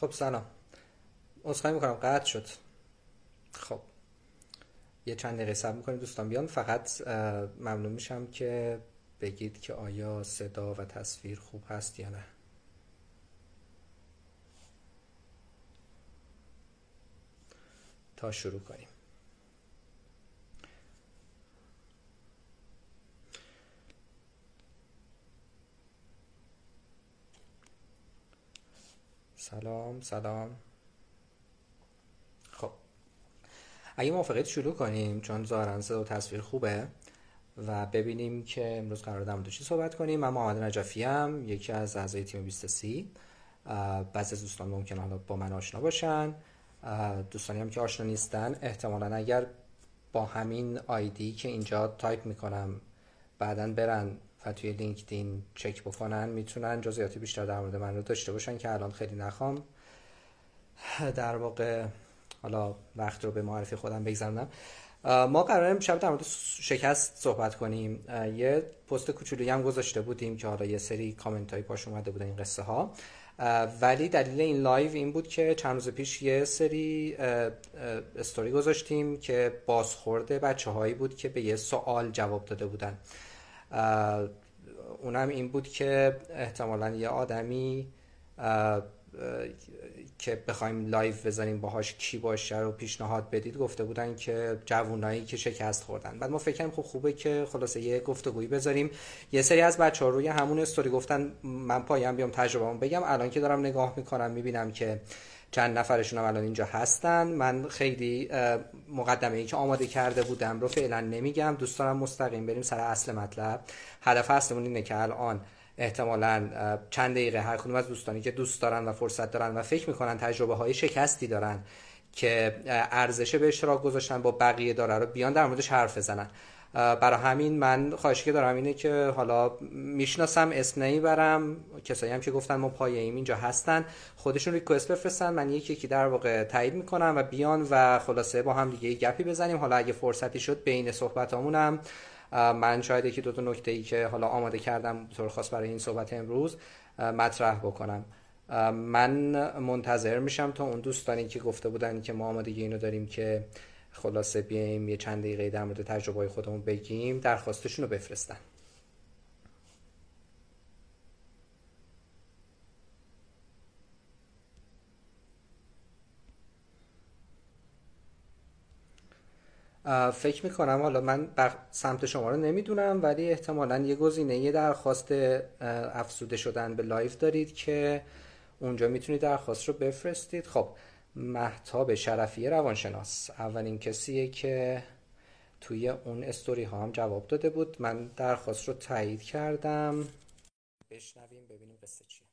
خب سلام. عذرخواهی می‌کنم. قطع شد. خب. یه چند دقیقه صبر می‌کنیم دوستان. بیان فقط ممنون میشم که بگید که آیا صدا و تصویر خوب هست یا نه. تا شروع کنیم. سلام سلام. خب اگه موافقید شروع کنیم چون ظاهرا صدا و تصویر خوبه و ببینیم که امروز قراره در چی صحبت کنیم. من محمد نجفی‌ام یکی از اعضای تیم 23 بعضی از دوستان ممکنه حالا با من آشنا باشن. دوستانی هم که آشنا نیستن احتمالا اگر با همین ID که اینجا تایپ می‌کنم بعدا برن و توی لینکدین چک بکنن می‌تونن جزئیات بیشتر در مورد من رو داشته باشن که الان خیلی نخوام. در واقع حالا وقت رو به معرفی خودم بگذرونم. ما قراره امشب در مورد شکست صحبت کنیم. یه پست کوچولویی هم گذاشته بودیم که حالا یه سری کامنت های پاش اومده بودن این قصه ها ولی دلیل این live این بود که چند روز پیش یه سری استوری گذاشتیم که بازخورد بچه هایی بود که به یه سوال جواب داده بودن. اونم این بود که احتمالا یه آدمی که بخوایم live بزنیم باهاش کی باشه رو پیشنهاد بدید گفته بودن که جوونایی که شکست خوردن. بعد ما فکر خب خوبه که خلاصه یه گفتگویی بذاریم. یه سری از بچه ها روی همون استوری گفتن من پایه‌ام بیام تجربه بگم. الان که دارم نگاه می‌کنم می‌بینم که چند نفرشون هم الان اینجا هستن. من خیلی مقدمه ای که آماده کرده بودم رو فعلا نمیگم. دوست دارم مستقیم بریم سر اصل مطلب. هدف اصلمون اینه که الان احتمالا چند دقیقه هر کدوم از دوستانی که دوست دارن و فرصت دارن و فکر می‌کنن تجربه های شکستی دارن که ارزش به اشتراک گذاشتن با بقیه داره رو بیان در موردش حرف بزنن. برای همین من خواهشی که دارم اینه که حالا می‌شناسم اسم نمی‌برم. کسایی هم که گفتن ما پایه ایم اینجا هستن. خودشون ریکوست بفرستن. من یکی یکی در واقع تایید می‌کنم و بیان و خلاصه با هم دیگه گپی بزنیم. حالا اگه فرصتی شد بین صحبتامونم من شاید یکی دو تا نکته ای که حالا آماده کردم طور خاص برای این صحبت امروز مطرح بکنم. من منتظر میشم تا اون دوستانی که گفته بودن که ما آمادگی اینو داریم که خلاصه بیایم یه چند دقیقه در مورد تجربه خودمون بگیم درخواستشون رو بفرستن. فکر می‌کنم حالا من سمت شما رو نمی‌دونم ولی احتمالا یه گزینه یه درخواست افزوده شدن به live دارید که اونجا می‌تونید درخواست رو بفرستید. خب مهتاب شرفی روانشناس. اولین کسیه که توی اون استوری ها هم جواب داده بود. من درخواست رو تایید کردم. بشنویم ببینیم قصه چیه.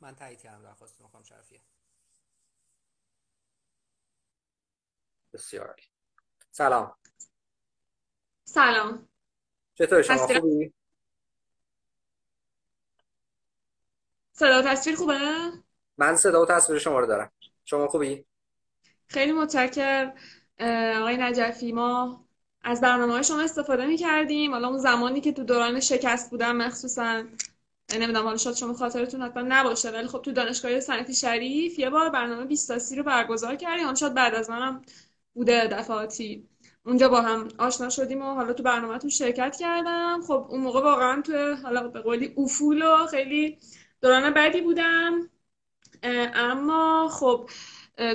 من تایید کردم درخواست رو شرفیه. بسیار. سلام. سلام. چطور شما؟ خوبی؟ صدا و تصویر خوبه؟ من صدا و تصویر شما رو دارم. شما خوبی؟ خیلی متشکر آقای نجفی ما از برنامه شما استفاده می کردیم حالا اون زمانی که تو دوران شکست بودم مخصوصا. نمی‌دونم حالا شاید شما خاطرتون حتما نباشه ولی خب تو دانشگاه صنعتی شریف یه بار برنامه 20 رو برگزار کردیم. شاید بعد از منم بوده دفعاتی. اونجا با هم آشنا شدیم و حالا تو برنامهتون شرکت کردم. خب اون موقع واقعا تو حالا به قولی افول و خیلی دوران بعدی بودم اما خب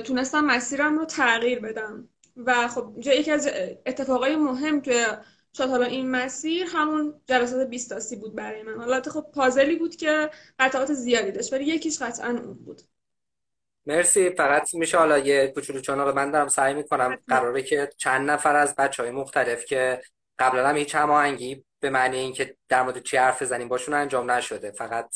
تونستم مسیرم رو تغییر بدم. و خب یکی از اتفاقای مهم که شاید حالا این مسیر همون جلسات بیستاسی بود برای من. حالا خب پازلی بود که قطعات زیادی داشت ولی یکیش قطعا اون بود. مرسی. فقط میشه حالا یه کوچولو چون من دارم سعی می‌کنم. قراره که چند نفر از بچه های مختلف که قبلا هم هیچ هماهنگی به معنی اینکه در مورد چی حرف بزنیم باشون انجام نشده. فقط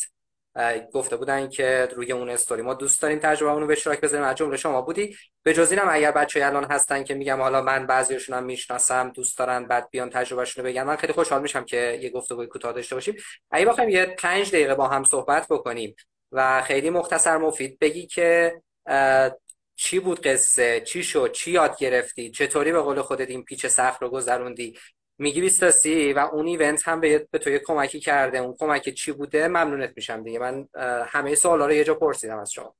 گفته بودن که روی اون استوری ما دوست داریم تجربه اونو به اشتراک بذاریم. از شما بودی. به جز اینم اگر بچه الان هستن که میگم حالا من بعضیشون هم می‌شناسم دوست دارن بعد بیان تجربهشون رو بگن من خیلی خوشحال میشم که یه گفتگوی کوتاه داشته باشیم. اگه بخوایم یه 5 دقیقه با هم صحبت بکنیم و خیلی مختصر مفید بگی که چی بود قصه چی شد چی یاد گرفتی چطوری به قول خودت این پیچ سخت رو گذروندی؟ میگی 20 و اون ایونت هم به, به تو کمکی کرده. اون کمکی چی بوده؟ ممنونت میشم دیگه. من همه سوالا رو یه جا پرسیدم از شما.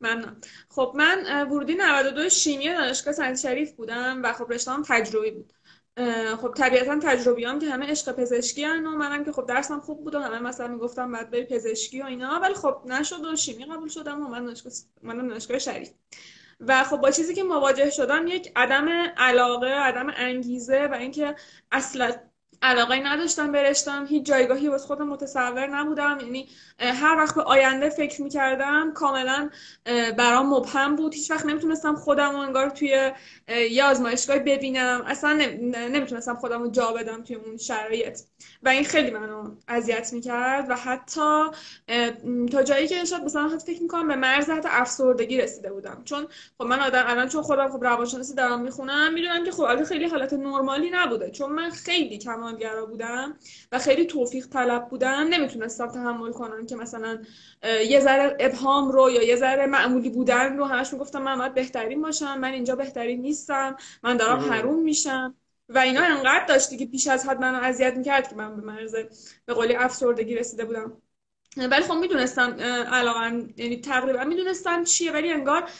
ممنون. خب من ورودی 92 شیمی دانشگاه سنت شریف بودم و خب رشتهام تجربی بود. خب طبیعتا تجربیام که همه عشق پزشکی هن و منم که خب درسم خوب بود و همه مثلا می‌گفتم بعد بری پزشکی و اینا. ولی خب نشد و شیمی قبول شدم و من دانشگاه من دانشگاه شریف. و خب با چیزی که مواجه شدم یک عدم علاقه عدم انگیزه و اینکه اصلا علاقه نداشتم برشتم. هیچ جایگاهی واسه خودم متصور نبودم. یعنی هر وقت به آینده فکر می‌کردم کاملا برام مبهم بود. هیچ وقت نمی‌تونستم خودم رو انگار توی یه آزمایشگاه ببینم. اصلا نمی‌تونستم خودم رو جا بدم توی اون شرایط. و این خیلی منو اذیت می‌کرد و حتی تا جایی که شد مثلا حتی فکر می‌کنم به مرز حتی افسردگی رسیده بودم. چون خب من آدم الان چون خودم خب روانشناسی دارم می‌خونم می‌دونم که خب خیلی حالت نرمالی نبوده. چون من خیلی کمالگرا بودم و خیلی توفیق طلب بودم نمی‌تونستم تحمل کنم که مثلا یه ذره ابهام رو یا یه ذره معمولی بودن رو همش می‌گفتم من باید بهترین باشم من اینجا بهترین نیستم من دارم حروم میشم. و اینا انقدر داشتی که پیش از حد منو اذیت می‌کرد که من به مرز به قولی افسردگی رسیده بودم. ولی خب می‌دونستم علاقا یعنی تقریبا می‌دونستم چیه ولی انگار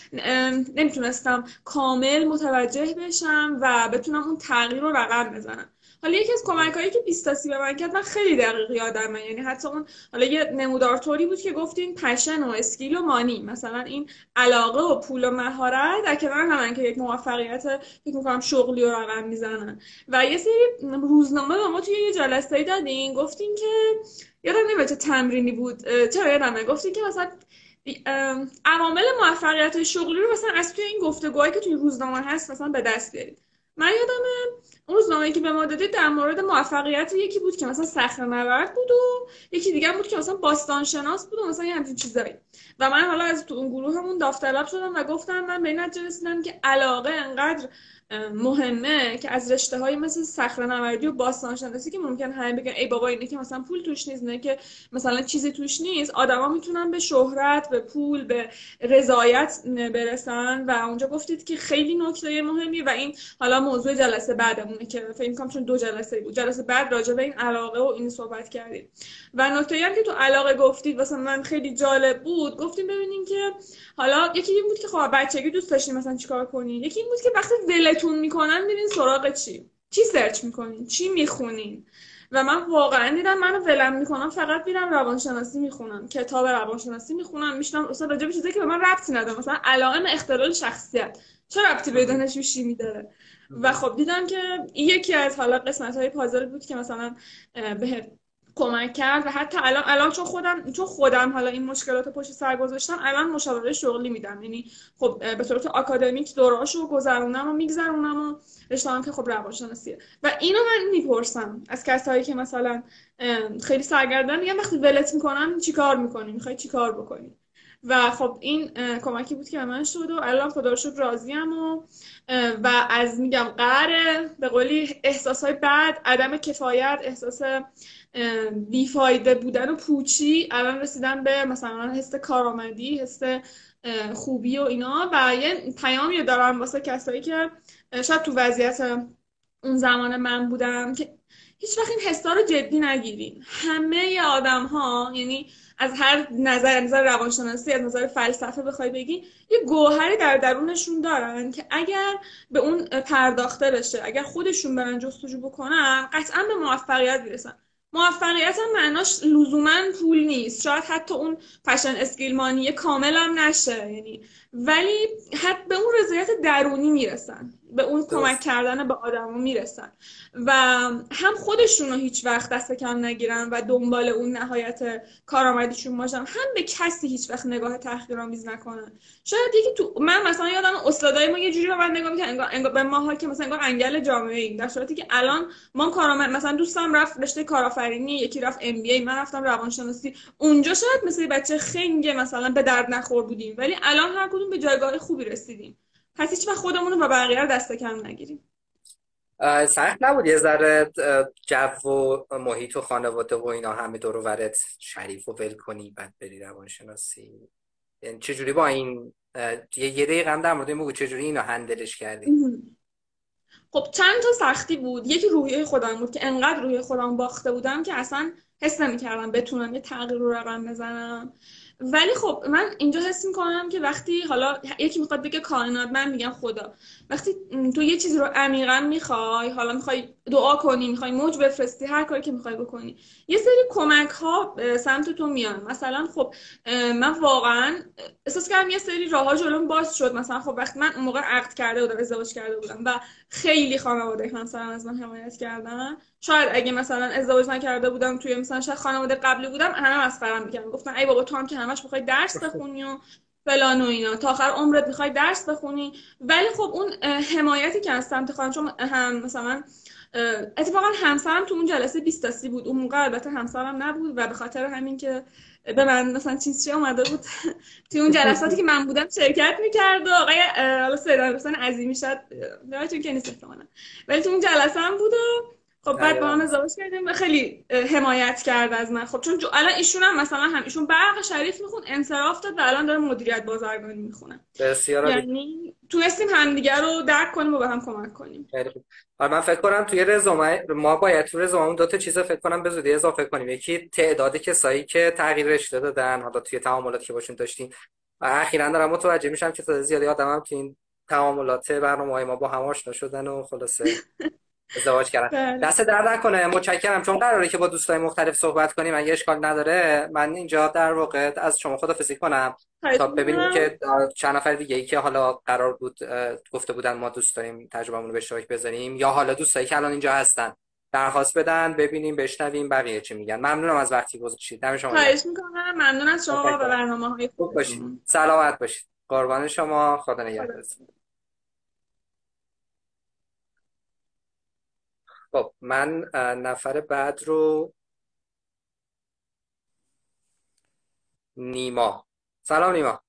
نمی‌تونستم کامل متوجه بشم و بتونم اون تغییر رو رقم بزنم. حالا یکی از کمک هایی که بیستاسی به من کرد من خیلی دقیق یادمه یعنی حتی اون حالا یه نمودار طوری بود که گفتین پشن و اسکیل و مانی. مثلا این علاقه و پول و مهارت در کنار همن که یک موفقیت فکر می‌کنم شغلی و رقم می‌زنن. و یه سری روزنامه به ما توی یه جلسه دادین. گفتین که یادم نمیاد چه تمرینی بود چرا یادمه گفتین که مثلا عوامل موفقیت شغلی رو مثلا از توی این گفتگوهایی که توی روزنامه هست مثلا به دست بیارید. من یادمه اون روزنامه که به ما داده در مورد موفقیت یکی بود که مثلا صخره نورد بود و یکی دیگه بود که مثلا باستان شناس بود و مثلا یه همچین چیزایی. و من حالا از تو اون گروه همون داوطلب شدم و گفتم من به این نتیجه رسیدم که علاقه انقدر مهمه که از رشته های مثل صخره و باستان شناسی که ممکن همه بگن ای بابا اینه که مثلا پول توش نیست نه که مثلا چیزی توش نیست. آدما می‌تونن به شهرت به پول به رضایت برسن و اونجا گفتید که خیلی نکته مهمی و این حالا موضوع جلسه بعدمونه که فکر کنم چون دو جلسه بود. جلسه بعد راجع به این علاقه و این صحبت کردیم. و نکته که تو علاقه گفتید واسه من خیلی جالب بود. گفتیم ببینین که حالا یکی این بود که خب بچگی دوست داشتین مثلا چیکار کنین یکی این بود که وقتی ولتون می‌کنن میرین سراغ چی؟ چی سرچ می‌کنین؟ چی می‌خونین؟ و من واقعا دیدم منو ولم می‌کنم فقط میرم روانشناسی می‌خونم کتاب روانشناسی می‌خونم میشنم اصلا راجع به که به من ربطی نداره. مثلا علائم اختلال شخصیت. چه ربطی به دانشجو شیمی داره؟ و خب دیدم که یکی از حالا قسمت های پازل بود که مثلا به کمک کرد و حتی الان الان چون خودم چون خودم حالا این مشکلات پشت سر گذاشتم الان مشاوره شغلی میدم. یعنی خب به صورت آکادمیک دوراشو گذرونم و میگذرونم و رشتهام که خب روانشناسیه و اینو من می‌پرسم از کسایی که مثلا خیلی سرگردن میگم وقتی ولت می‌کنن چیکار می‌کنی؟ می‌خوای چیکار بکنی؟ و خب این کمکی بود که به من شد و الان خدا رو شکر راضیم و و از میگم قره به قولی احساس های بد عدم کفایت احساس بیفایده بودن و پوچی الان رسیدن به مثلا حس کارآمدی حس خوبی و اینا و یه پیامی دارم واسه کسایی که شاید تو وضعیت اون زمان من بودم که هیچ وقت این حسا رو جدی نگیرین. همه آدم ها یعنی از هر نظر نظر روانشناسی از نظر فلسفه بخوای بگی یه گوهری در درونشون دارن که اگر به اون پرداخته بشه اگر خودشون برن جستجو بکنن قطعا به موفقیت می‌رسن. موفقیت هم معناش لزوما پول نیست. شاید حتی اون فشن اسکیلمانی کامل هم نشه. یعنی ولی حتی به اون رضایت درونی می‌رسن. به اون کمک کردن به آدم می‌رسن. و هم خودشون رو هیچ وقت دست کم نگیرن و دنبال اون نهایت کارآمدیشون باشن. هم به کسی هیچ وقت نگاه تحقیرآمیز نکنن. شاید یکی تو من مثلا یادم استادای ما یه جوری به من نگاه می‌کنن انگار, انگار به ما که مثلا انگار انگل جامعه ایم. در صورتی که الان ما کارآمد مثلا دوستم رفت رشته کارآفرینی یکی رفت ام بی ای من رفتم روانشناسی. اونجا شاید مثل بچه خنگ مثلا به درد نخور بودیم. ولی الان هر کدوم به جایگاه خوبی رسیدیم. پس هیچ وقت خودمون رو و بقیه رو دست کم نگیریم. سخت نبود یه ذره جو و محیط و خانواده و اینا همه دور ورت شریف و ول کنی بعد بری روانشناسی. یعنی چجوری با این یه دقیقه هم در مورد چجوری اینو هندلش کردی؟ خب چند تا سختی بود. یکی روحیه خودم بود که انقدر روحیه خودم باخته بودم که اصلا حس نمی‌کردم بتونم یه تغییر رو رقم بزنم. ولی خب من اینجا حس می‌کنم که وقتی حالا یکی می‌خواد بگه کائنات من میگم خدا. وقتی تو یه چیزی رو عمیقا می‌خوای حالا می‌خوای دعا کنی می‌خوای موج بفرستی هر کاری که می‌خوای بکنی یه سری کمک ها سمت تو میان. مثلا خب من واقعا احساس کردم یه سری راه ها جلوم باز شد. مثلا خب وقتی من اون موقع عقد کرده بودم ازدواج کرده بودم و خیلی خانواده همسرم از من حمایت کردن. شاید اگه مثلا ازدواج نکرده بودم توی مثلا شاید خانواده قبلی بودم همه مسخرم می‌کردن. گفتن ای بابا تو هم که همش می‌خوای درس بخونی و فلان و اینا. تا آخر عمرت می‌خوای درس بخونی. ولی خب اون حمایتی که از سمت خانم چون هم مثلا اتفاقا همسرم تو اون جلسه 20 تا 30 بود. اون موقع البته همسرم نبود و به خاطر همین که به من مثلا چیز چی اومده بود. توی اون جلساتی که من بودم شرکت می‌کرد و آقای حالا سیدان حسین عظیمی شد یادتون که نیست ولی تو اون جلسه هم بود و خب بعد با هم ازدواج کردیم و خیلی حمایت کرد از من. خب چون الان ایشون هم مثلا هم ایشون برق شریف میخون انصراف داد و الان داره مدیریت بازرگانی می‌خونه. بسیار یعنی تونستیم همدیگه رو درک کنیم و به هم کمک کنیم. خیلی خوب. آره، من فکر کنم توی رزومه ما باید توی رزومه دو تا چیز فکر کنم به زودی اضافه کنیم. یکی تعداد کسایی که تغییر رشته دادن حالا توی تعاملاتی که باشون داشتیم. و اخیرا دارم متوجه میشم که تعداد زیادی آدمم تو این تعاملات برنامه‌های ما با هم آشنا شدن و خلاصه. ازدواج کردن. بله. دست در نکنه متشکرم. چون قراره که با دوستای مختلف صحبت کنیم اگه اشکال نداره من اینجا در واقع از شما خدافظی کنم. تا ببینیم که چند نفر دیگه ای که حالا قرار بود گفته بودن ما دوست داریم تجربهمون رو به اشتراک بذاریم یا حالا دوستایی که الان اینجا هستن درخواست بدن ببینیم بشنویم بقیه چی میگن. ممنونم از وقتی گذاشتید. دم شما خواهش می‌کنم. ممنون از شما و برنامه های خوب باشید. سلامت باشید. قربان شما. خدا نگهدار خب من نفر بعد رو نیما. سلام نیما.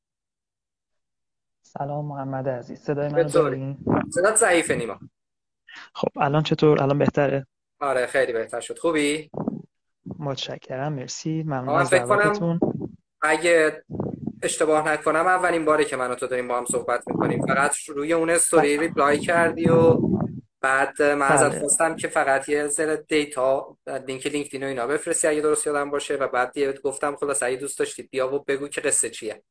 سلام محمد عزیز. صدای من دارین صدات ضعیفه نیما. خب الان چطور؟ الان بهتره؟ آره خیلی بهتر شد. خوبی؟ متشکرم. مرسی. ممنون من فکر کنم اگه اشتباه نکنم اولین باره که من و تو داریم با هم صحبت می‌کنیم. فقط روی اون story reply کردی و بعد من ازت بله. خواستم که فقط یه ذره data لینک لینکدین و اینا بفرستی اگه درست یادم باشه و بعد دیگه گفتم خلاص اگه دوست داشتید بیا و بگو که قصه چیه.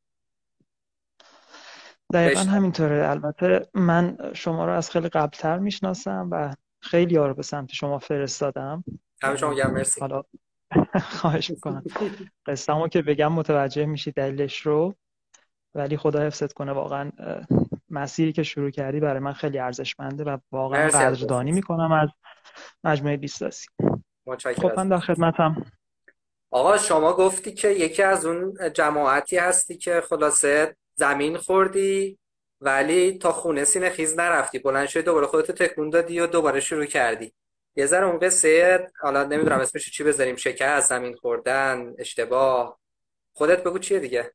دقیقا همینطوره. البته من شما رو از خیلی قبلتر می‌شناسم و خیلی ها رو به سمت شما فرستادم. همه شما گم مرسی. حالا خواهش می‌کنم. قصه که بگم متوجه میشید دلیلش رو. ولی خدا حفظت کنه واقعا مسیری که شروع کردی برای من خیلی ارزشمنده و واقعا قدردانی می‌کنم از مجموعه بیستاسی خب من در خدمتم. آقا شما گفتی که یکی از اون جماعتی هستی که خلاصه زمین خوردی ولی تا خونه سینه خیز نرفتی. بلند شدی دوباره خودتو تکون دادی و دوباره شروع کردی. یه ذره اون قصه حالا نمی‌دونم اسمش چی بذاریم از زمین خوردن اشتباه. خودت بگو چیه دیگه؟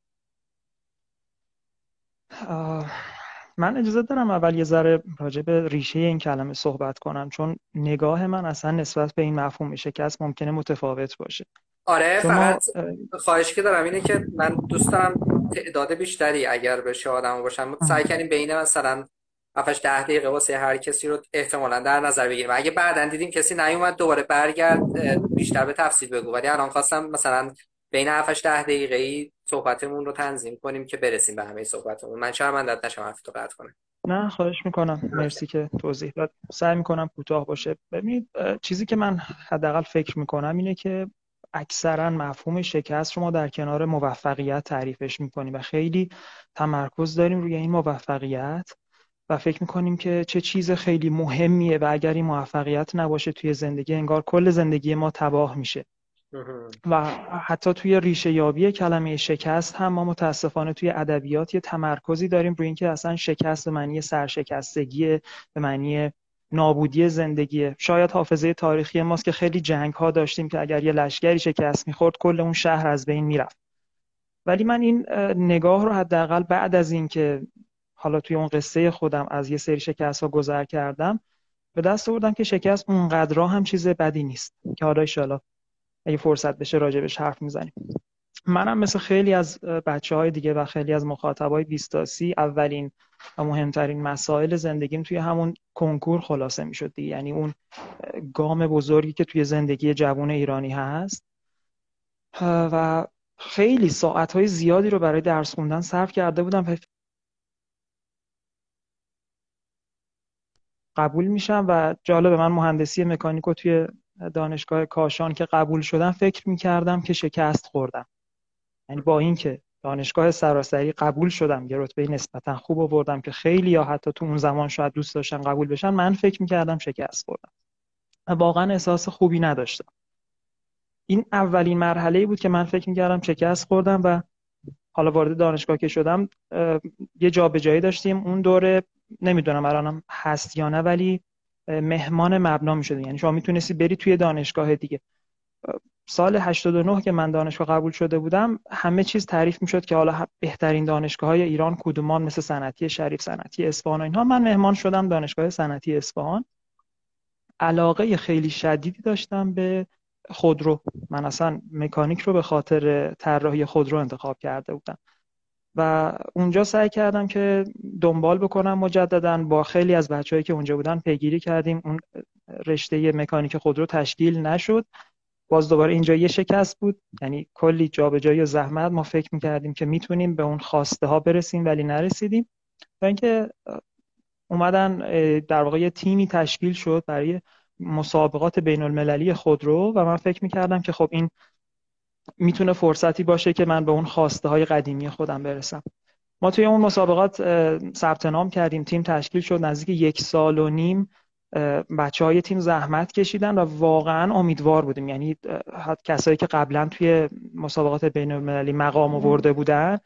من اجازه دارم اول یه ذره راجع به ریشه این کلمه صحبت کنم چون نگاه من اصلا نسبت به این مفهوم شکست ممکنه متفاوت باشه. آره فقط خواهش که دارم اینه که من دوست دارم تعداد بیشتری اگر بشه آدم باشم. سعی کنیم بین مثلا 7 ده دقیقه واسه هر کسی رو احتمالا در نظر بگیریم. اگه بعدا دیدیم کسی نیومد دوباره برگرد بیشتر به تفصیل بگو. ولی الان خواستم مثلا بین 7 ده دقیقه ای صحبتمون رو تنظیم کنیم که برسیم به همه صحبتمون. من شرمندت نشم حرف تو قطع کنم. نه خواهش می‌کنم. مرسی که توضیح داد. سعی می‌کنم کوتاه باشه. ببینید چیزی که من حداقل فکر می‌کنم اینه که اکثرا مفهوم شکست رو ما در کنار موفقیت تعریفش می‌کنیم و خیلی تمرکز داریم روی این موفقیت و فکر می‌کنیم که چه چیز خیلی مهمیه و اگر این موفقیت نباشه توی زندگی انگار کل زندگی ما تباه میشه. و حتی توی ریشه یابی کلمه شکست هم ما متاسفانه توی ادبیات یه تمرکزی داریم روی اینکه اصلا شکست به معنی سرشکستگی به معنی نابودی زندگی. شاید حافظه تاریخی ماست که خیلی جنگ ها داشتیم که اگر یه لشکری شکست می‌خورد کل اون شهر از بین می‌رفت. ولی من این نگاه رو حداقل بعد از اینکه حالا توی اون قصه خودم از یه سری شکست ها گذر کردم به دست آوردم که شکست اونقدر هم چیز بدی نیست. که حالا اگه فرصت بشه راجبش حرف می‌زنیم. منم مثل خیلی از بچه های دیگه و خیلی از مخاطبای بیستاسی اولین و مهمترین مسائل زندگیم توی همون کنکور خلاصه می شد یعنی اون گام بزرگی که توی زندگی جوان ایرانی هست. و خیلی ساعت های زیادی رو برای درس خوندن صرف کرده بودم. قبول میشم و جالب من مهندسی مکانیک رو توی دانشگاه کاشان که قبول شدم فکر می‌کردم که شکست خوردم. یعنی با اینکه دانشگاه سراسری قبول شدم یه رتبه نسبتا خوب آوردم که خیلی یا حتی تو اون زمان شاید دوست داشتن قبول بشن من فکر می‌کردم شکست خوردم. و واقعا احساس خوبی نداشتم. این اولین مرحله بود که من فکر می‌کردم شکست خوردم و حالا وارد دانشگاه که شدم یه جایی داشتیم. اون دوره نمی‌دونم الانم هست یا نه ولی مهمان مبنا می‌شده یعنی شما می‌تونستی بری توی دانشگاه دیگه. سال 89 که من دانشگاه قبول شده بودم همه چیز تعریف می‌شد که حالا بهترین دانشگاه های ایران کدومان؟ مثل صنعتی شریف صنعتی اصفهان و اینها. من مهمان شدم دانشگاه صنعتی اصفهان. علاقه خیلی شدیدی داشتم به خودرو. من اصلا مکانیک رو به خاطر طراحی خودرو انتخاب کرده بودم. و اونجا سعی کردم که دنبال بکنم مجددا با خیلی از بچههایی که اونجا بودن پیگیری کردیم. اون رشته مکانیک خودرو تشکیل نشد. باز دوباره اینجا یه شکست بود. یعنی کلی جابجایی و زحمت ما فکر می‌کردیم که می‌تونیم به اون خواسته ها برسیم ولی نرسیدیم. تا اینکه اومدن در واقع یه تیمی تشکیل شد برای مسابقات بین المللی خودرو و من فکر می‌کردم که خب این می‌تونه فرصتی باشه که من به اون خواسته های قدیمی خودم برسم. ما توی اون مسابقات ثبت نام کردیم تیم تشکیل شد نزدیک یک سال و نیم بچه های تیم زحمت کشیدن و واقعا امیدوار بودیم. یعنی کسایی که قبلا توی مسابقات بین المللی مقام آورده بودن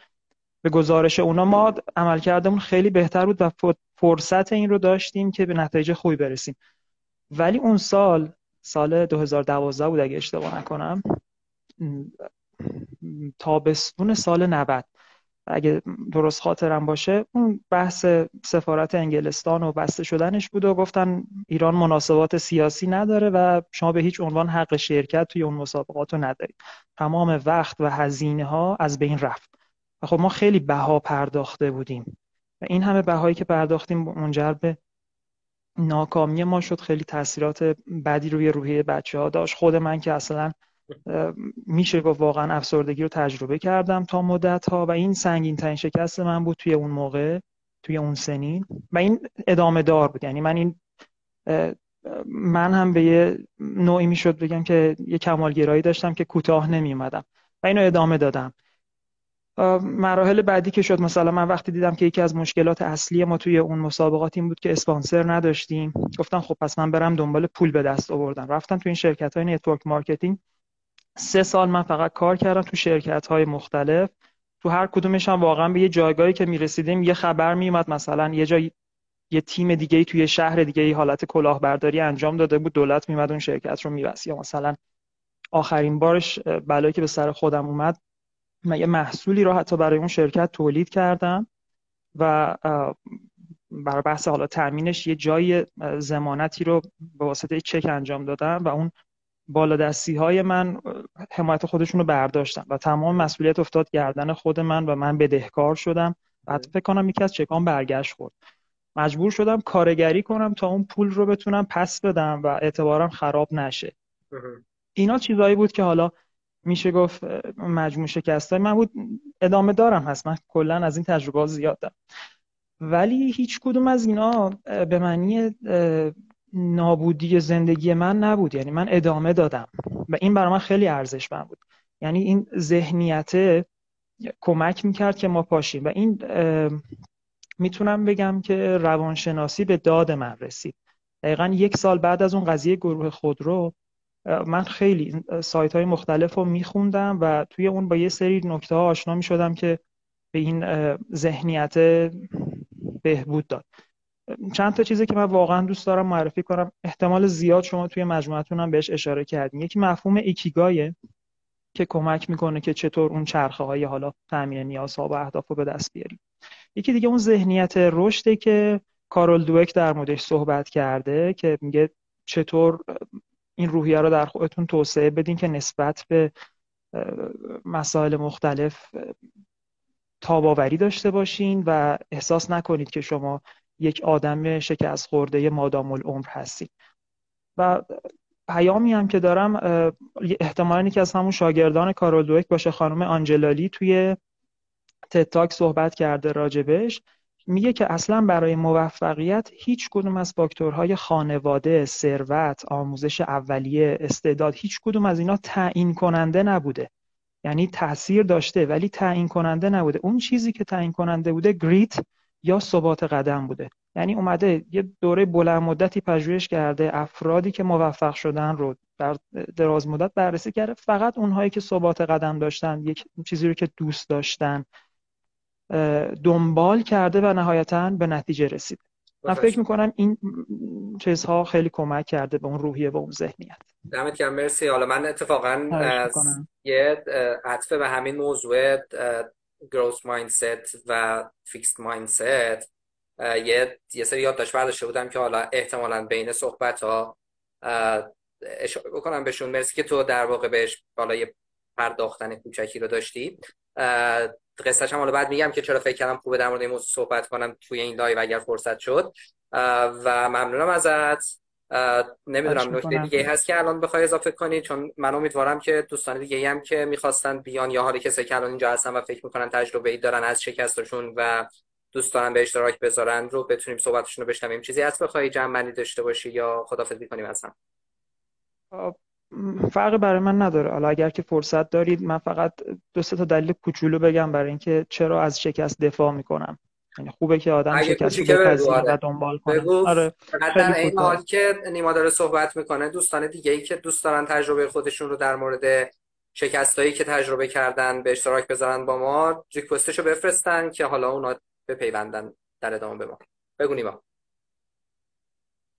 به گزارش اونا ما عمل کردمون خیلی بهتر بود و فرصت این رو داشتیم که به نتایج خوبی برسیم. ولی اون سال سال 2012 بود اگه اشتباه نکنم تابستون سال 90 اگه درست خاطرم باشه اون بحث سفارت انگلستان و بسته شدنش بود و گفتن ایران مناسبات سیاسی نداره و شما به هیچ عنوان حق شرکت توی اون مسابقات رو ندارید. تمام وقت و هزینه ها از بین رفت. و خب ما خیلی بها پرداخته بودیم. و این همه بهایی که پرداختیم منجر به ناکامی ما شد. خیلی تاثیرات بدی روی روحیه بچه ها داشت. خود من که اصلا میشه گفت واقعا افسردگی رو تجربه کردم تا مدت ها و این سنگین ترین شکست من بود توی اون موقع توی اون سنین. و این ادامه دار بود. یعنی من این من هم به یه نوعی می‌شد بگم که یه کمالگرایی داشتم که کوتاه نمی اومدم و اینو ادامه دادم. مراحل بعدی که شد مثلا من وقتی دیدم که یکی از مشکلات اصلی ما توی اون مسابقات این بود که اسپانسر نداشتیم گفتم خب پس من برم دنبال پول به دست آوردن. رفتم توی این شرکت های network marketing. سه سال من فقط کار کردم تو شرکت های مختلف. تو هر کدومش هم واقعا به یه جایگاهی که می‌رسیدیم یه خبر میومد مثلا یه جای یه تیم دیگه توی شهر دیگه ای حالت کلاهبرداری انجام داده بود. دولت میمد اون شرکت رو میبست. یا مثلا آخرین بارش بلایی که به سر خودم اومد من یه محصولی رو حتی برای اون شرکت تولید کردم و برای بحث حالا تامینش یه جای زمانتی رو به واسطه چک انجام دادم و اون بالادستی های من حمایت خودشون رو برداشتن و تمام مسئولیت افتاد گردن خود من و من بدهکار شدم. بعد فکر کنم یکی از چکان برگشت خورد. مجبور شدم کارگری کنم تا اون پول رو بتونم پس بدم و اعتبارم خراب نشه. اینا چیزایی بود که حالا میشه گفت مجموع شکست های من بود. ادامه دارم هست. من کلا از این تجربه زیاد دارم. ولی هیچ کدوم از اینا به معنی نابودی زندگی من نبود. یعنی من ادامه دادم. و این برای من خیلی ارزشمند بود. یعنی این ذهنیت کمک می‌کرد که ما پاشیم. و این می‌تونم بگم که روانشناسی به داد من رسید. دقیقا یک سال بعد از اون قضیه گروه خودرو من خیلی سایت های مختلف رو میخوندم و توی اون با یه سری نکته ها آشنا می‌شدم که به این ذهنیت بهبود داد. چند تا چیزی که من واقعا دوست دارم معرفی کنم. احتمال زیاد شما توی مجموعتون هم بهش اشاره کردین. یکی مفهوم ایکیگایه که کمک می‌کنه که چطور اون چرخه های حالا تامین نیازها و اهداف رو به دست بیاریم. یکی دیگه اون ذهنیت رشده که کارول دوک در موردش صحبت کرده که میگه چطور این روحیه رو در خودتون توسعه بدین که نسبت به مسائل مختلف تاباوری داشته باشین و احساس نکنید که شما یک آدم شکست خورده مادام العمر هستید و پیامی هم که دارم احتمالا که از همون شاگردان کارول دوک باشه خانم آنجلالی توی تتاک صحبت کرده راجبش میگه که اصلا برای موفقیت هیچ کدوم از فاکتورهای خانواده، ثروت، آموزش اولیه، استعداد هیچ کدوم از اینا تعیین کننده نبوده. یعنی تاثیر داشته ولی تعیین کننده نبوده. اون چیزی که تعیین کننده بوده گریت یا ثبات قدم بوده. یعنی اومده یه دوره بلند مدتی پژوهش کرده افرادی که موفق شدن رو در دراز مدت بررسی کرده. فقط اونهایی که ثبات قدم داشتن یک چیزی رو که دوست داشتن دنبال کرده و نهایتا به نتیجه رسید من فکر می‌کنم این چیزها خیلی کمک کرده به اون روحیه و اون ذهنیت. دمت گرم مرسی. حالا من اتفاقا یه عطف به همین موضوع growth mindset و fixed mindset یه یه سری یادداشت برداشته بودم که حالا احتمالا بین صحبت ها اشاره بکنم بهشون. مرسی که تو در واقع بهش حالا یه پرداختن کوچکی رو داشتی. قصهش هم حالا بعد میگم که چرا فکر کردم خوبه در مورد این موضوع صحبت کنم توی این live اگر فرصت شد. و ممنونم ازت. نمی‌دونم نکته دیگه هست که الان بخوای اضافه کنی؟ چون من امیدوارم که دوستان دیگه هم که می‌خواستن بیان یا حالی کسی که الان اینجا هستن و فکر می‌کنن تجربه ای دارن از شکستشون و دوستان به اشتراک بذارن رو بتونیم صحبتشون رو بشنویم. چیزی هست بخوای جمع داشته باشی یا خدافظی کنیم اصلا؟ فرق برای من نداره. حالا اگر که فرصت دارید من فقط دو سه تا دلیل کوچولو بگم برای اینکه چرا از شکست دفاع می‌کنم. خوبه که آدم شکست بپذیره و. دنبال کنه. آره در این حال که نیما داره صحبت می‌کنه. دوستان دیگه ای که دوست دارن تجربه خودشون رو در مورد شکستایی که تجربه کردن به اشتراک بذارن با ما ریکوستشو بفرستن که حالا اونا بپیوندن در ادامه به ما. بگو نیما.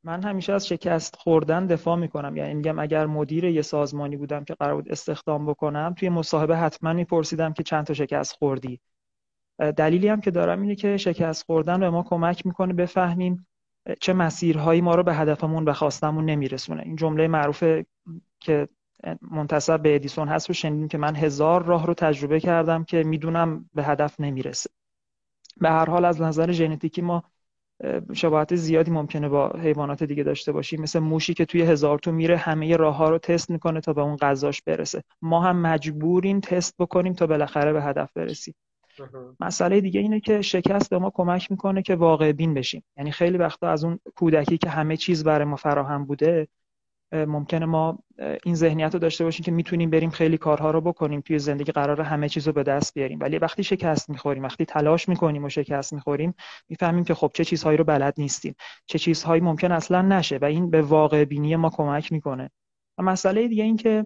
من همیشه از شکست خوردن دفاع می‌کنم. یعنی میگم اگر مدیر یه سازمانی بودم که قرار بود استخدام بکنم توی مصاحبه حتما میپرسیدم که چند تا شکست خوردی. دلیلی هم که دارم اینه که شکست خوردن به ما کمک می‌کنه بفهمیم چه مسیرهایی ما رو به هدفمون و خواستمون نمیرسونه. این جمله معروفه که منتصب به ادیسون هست رو شنیدیم که من هزار راه رو تجربه کردم که می‌دونم به هدف نمی‌رسه. به هر حال از نظر ژنتیکی ما شباهت زیادی ممکنه با حیوانات دیگه داشته باشیم. مثل موشی که توی هزار تو میره همه راه ها رو تست می‌کنه تا به اون غذاش برسه. ما هم مجبوریم تست بکنیم تا بالاخره به هدف برسیم. مسئله دیگه اینه که شکست به ما کمک می‌کنه که واقع بین بشیم. یعنی خیلی وقتا از اون کودکی که همه چیز برای ما فراهم بوده ممکنه ما این ذهنیت رو داشته باشیم که می‌تونیم بریم خیلی کارها رو بکنیم توی زندگی قرار همه چیز رو به دست بیاریم. ولی وقتی شکست می‌خوریم وقتی تلاش می‌کنیم و شکست می‌خوریم می‌فهمیم که خب چه چیزهایی رو بلد نیستیم. چه چیزهایی ممکن اصلا نشه و این به واقع بینی ما کمک می‌کنه. و مسئله دیگه این که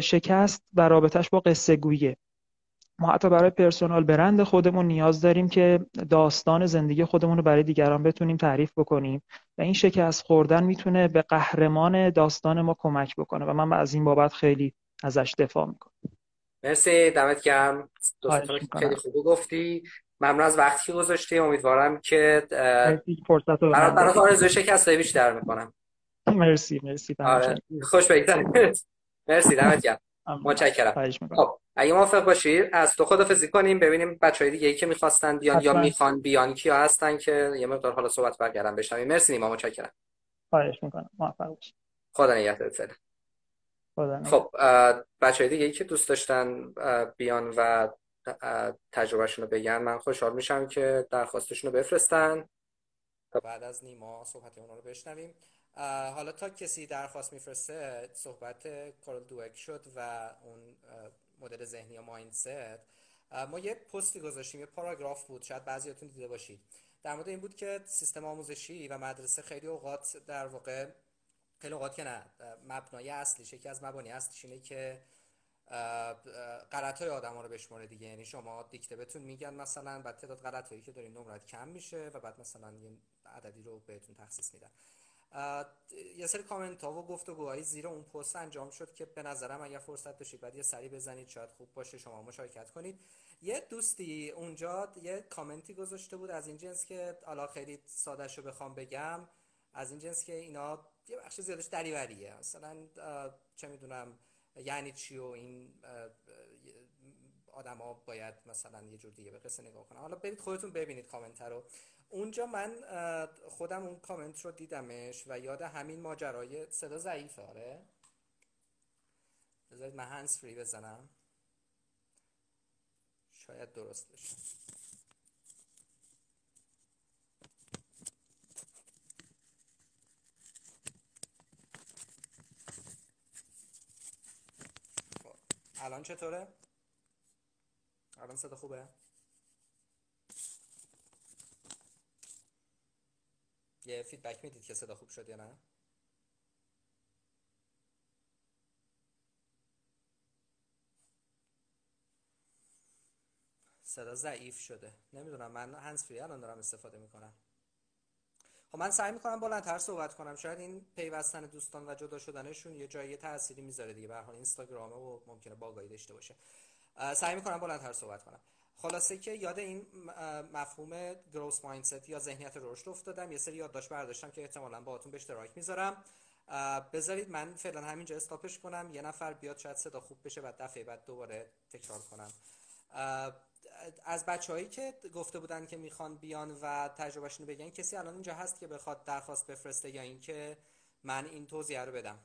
شکست و رابطش با قصه گوییه ما حتی برای پرسونال برند خودمون نیاز داریم که داستان زندگی خودمون رو برای دیگران بتونیم تعریف بکنیم. و این شکست خوردن می‌تونه به قهرمان داستان ما کمک بکنه و من از این بابت خیلی ازش دفاع می‌کنم. مرسی. دمت گرم. خیلی خوب گفتی. ممنون از وقتی گذاشتی. امیدوارم که فرصت رو برای آرزوی شکست بیشتر می‌کنم. مرسی مرسی. آره. خوش بگذاریم مرسی. دمت گرم. متشکرم. خب اگه موافق باشید از تو خدافظی کنیم ببینیم بچه های دیگه ای که می‌خواستن بیان یا می‌خوان بیان کیا هستن که یه مقدار حالا صحبت برگردم بشنویم. مرسی نیما متشکرم. خواهش می‌کنم. موفق باشید. خدا نگهدار فعلا. خب بچه های دیگه ای که دوست داشتن بیان و تجربهشون رو بگن من خوشحال میشم که درخواستشون رو بفرستن. بعد از نیما صحبت اونا رو بشنویم. حالا تا کسی درخواست میفرسته صحبت کارل دوک شد و اون مدل ذهنی یا مایندست. ما یه پستی گذاشتیم یه پاراگراف بود شاید بعضیاتون دیده باشید. در مورد این بود که سیستم آموزشی و مدرسه خیلی اوقات در واقع خیلی اوقات که نه مبنای اصلیش یکی از مبانی اصلیش اینه که غلط های آدم ها رو بشماره دیگه. یعنی شما دیکته بهتون میگن مثلا بعد تعداد غلط هایی که دارین نمرات کم میشه و بعد مثلا یه عددی رو بهتون تخصیص میدن. یه سری کامنت ها و گفتگوهای زیر اون پست انجام شد که به نظرم اگر فرصت داشتید بعد یه سری بزنید شاید خوب باشه شما مشارکت کنید. یه دوستی اونجا یه کامنتی گذاشته بود از این جنس که حالا خیلی ساده شو بخوام بگم. از این جنس که اینا یه بخش زیادش دریوریه. مثلا چه می‌دونم یعنی چی و این آدما باید مثلا یه جور دیگه به قصه نگاه کنن. حالا برید خودتون ببینید کامنت رو. اونجا من خودم اون کامنت رو دیدمش و یاد همین ماجرای صدا ضعیفه آره بذارید من هنس فری بزنم شاید درست بشه خب، الان چطوره؟ الان صدا خوبه؟ یه فیدبک می‌دید که صدا خوب شد یا نه؟ صدا ضعیف شده. نمی‌دونم من هنس فری الان دارم استفاده می‌کنم. خب من سعی می‌کنم بلندتر صحبت کنم. شاید این پیوستن دوستان و جدا شدنشون یه جایی تأثیری می‌ذاره دیگه. به حال اینستاگرامه و ممکنه باگایی داشته باشه. سعی می‌کنم بلندتر صحبت کنم. خلاصه که یاد این مفهوم گروس مایندست یا ذهنیت رشد افتادم. یه سری یادداشت برداشتم که احتمالاً باهاتون به اشتراک می‌ذارم. بذارید من فعلا همینجا استاپش کنم. یه نفر بیاد شاید صدا خوب بشه بعد دفعه بعد دوباره تکرار کنم. از بچههایی که گفته بودن که می‌خوان بیان و تجربهشون بگن کسی الان اینجا هست که بخواد درخواست بفرسته یا اینکه من این توضیح رو بدم؟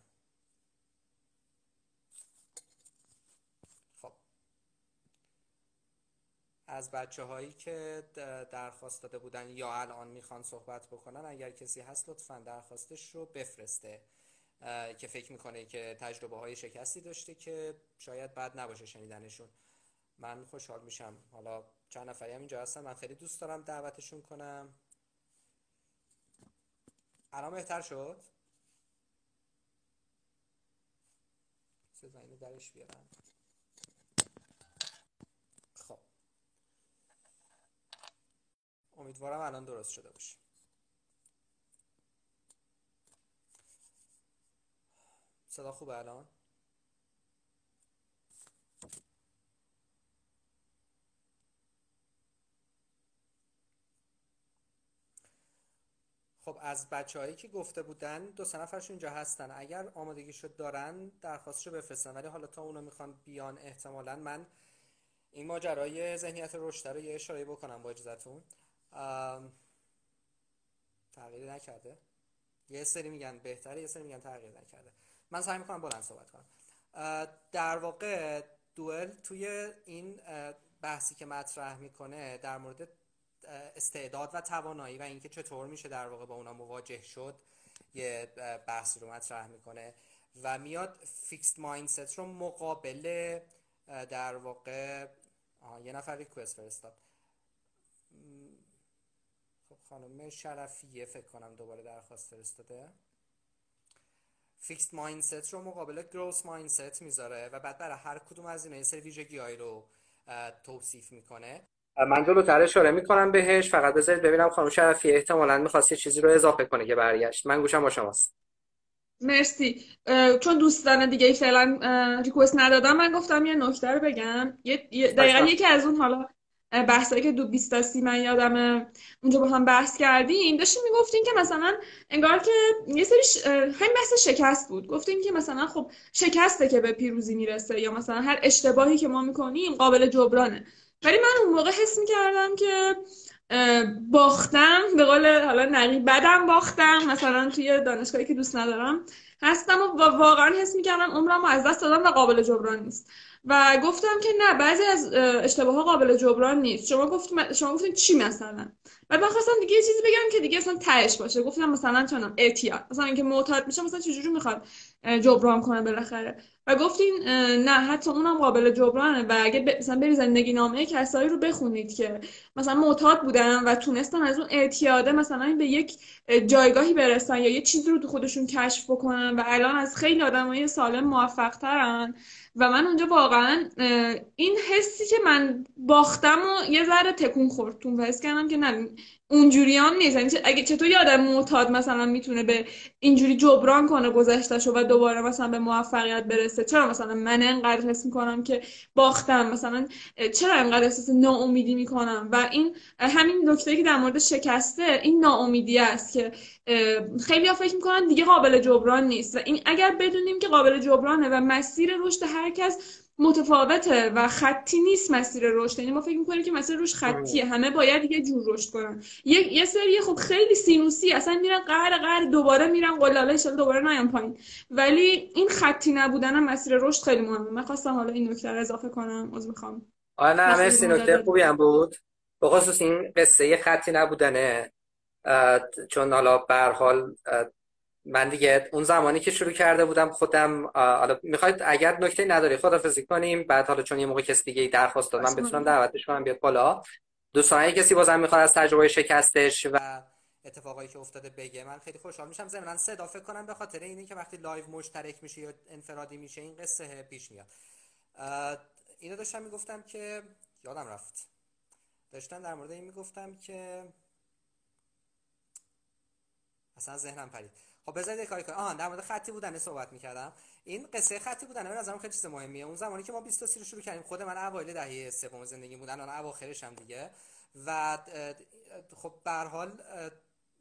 از بچه هایی که درخواست داده بودن یا الان می‌خوان صحبت بکنن اگر کسی هست لطفا درخواستش رو بفرسته. که فکر می‌کنه که تجربه های شکستی داشته که شاید بد نباشه شنیدنشون. من خوشحال میشم. حالا چند نفری هم اینجا هستن. من خیلی دوست دارم دعوتشون کنم. الان بهتر شد؟ اینو درش بیارم خب امیدوارم الان درست شده باشه. صدا خوبه الان؟ خب از بچههایی که گفته بودن دو سه نفرشون اینجا هستن. اگر شد دارن درخواستشو بفرستن. ولی حالا تا اونا می‌خوان بیان احتمالا من این ماجرای ذهنیت رشد رو یه اشاره بکنم با اجازهتون. تغییر نکرده. یه سری میگن بهتره یه سری میگن تغییر نکرده. من سعی می‌کنم بلند صحبت کنم. در واقع دوئل توی این بحثی که مطرح می‌کنه در مورد استعداد و توانایی و اینکه چطور میشه در واقع با اونا مواجه شد یه بحث رو مطرح می‌کنه و میاد fixed mindset رو مقابل در واقع یه نفر request فرستاد. خانم شرفی فکر کنم دوباره درخواست فرستاده. fixed mindset رو مقابل growth mindset می‌ذاره و بعد برای هر کدوم از اینا یه سری ویژگی رو توصیف می‌کنه. من جلوتر اشاره می‌کنم بهش. فقط بذارید ببینم خانم شرفی احتمالا می‌خواست یه چیزی رو اضافه کنه که برگشت. من گوشم با شماست. مرسی. چون دوستان دیگه فعلا ریکوست ندادم من گفتم یه نکته رو بگم. دقیقا یکی از اون حالا بحثایی که دو بیست تا من یادم اونجا با هم بحث کردیم. داشتیم می‌گفتیم که مثلا انگار که یه سری همین بحث شکست بود. گفتیم که مثلا خب شکسته که به پیروزی می‌رسه یا مثلا هر اشتباهی که ما می‌کنیم قابل جبرانه. ولی من اون موقع حس می‌کردم که باختم به قول حالا نقی بدم باختم. مثلا توی دانشگاهی که دوست ندارم هستم و واقعا حس می‌کردم عمرم از دست دادم و قابل جبران نیست. و گفتم که نه بعضی از اشتباه ها قابل جبران نیست. شما گفت شما گفتین چی مثلا؟ بعد من خواستم دیگه یه چیزی بگم که دیگه اصلا تهش باشه. گفتم مثلا چونم اعتیاد. مثلا اینکه معتاد میشه مثلا چجوری می‌خواد جبران کنه بالاخره؟ و گفتین نه حتی اونم قابل جبرانه. و اگه مثلا بری زندگی نامه کسایی رو بخونید که مثلا معتاد بودن و تونستن از اون اعتیاده مثلا به یک جایگاهی برسن یا یه چیزی رو تو خودشون کشف بکنن و الان از خیلی آدمای سالم موفق ترن و من اونجا واقعا این حسی که من باختم و یه ذره تکون خورد تو حس کردم که نه اونجوری هم نیست. یعنی اگه چطور یه آدم معتاد مثلا می‌تونه به اینجوری جبران کنه گذشتهشو و دوباره مثلا به موفقیت برسه؟ چرا مثلا من انقدر حس می‌کنم که باختم؟ مثلا چرا انقدر احساس ناامیدی می‌کنم؟ و این همین نکته که در مورد شکسته این ناامیدی است که خیلی ها فکر می‌کنن دیگه قابل جبران نیست. و این اگر بدونیم که قابل جبرانه و مسیر رشد هر کس متفاوته و خطی نیست مسیر رشد. یعنی ما فکر می‌کنیم که مسیر رشد خطیه. همه باید یه جور رشد کنن. یه یه سری خب خیلی سینوسی اصلا میرن قهر قهر دوباره میرن قلاله شده دوباره نیام پایین. ولی این خطی نبودن مسیر رشد خیلی مهمه. من خواستم حالا این نکته رو اضافه کنم. از می‌خوام. آره نه مرسی نکته خوبی هم بود. به خصوص این قصه خطی نبودنه. چون حالا به حال من دیگه اون زمانی که شروع کرده بودم خودم حالا می‌خواید اگر نکته نداری خدافظی کنیم. بعد حالا چون یه موقع کسی دیگه درخواست داد من بتونم دعوتش کنم بیاد بالا. دوستان کسی بازم می‌خواد از تجربه شکستش و اتفاقایی که افتاده بگه من خیلی خوشحال میشم. ضمن سه فکر کنم به خاطر اینی که وقتی لایو مشترک میشه یا انفرادی میشه این قصه پیش میاد. اینو داشتم می‌گفتم که یادم رفت. داشتم در مورد این می‌گفتم که اصلا ذهنم پرید. خب بذارید کاری کنم. آها در مورد خطی بودن صحبت می‌کردم. این قصه خطی بودن به نظرم خیلی چیز مهمیه. اون زمانی که ما 20 تا رو شروع کردیم خود من اوایل دهه سوم زندگی بودن الان اواخرش هم دیگه. و خب به حال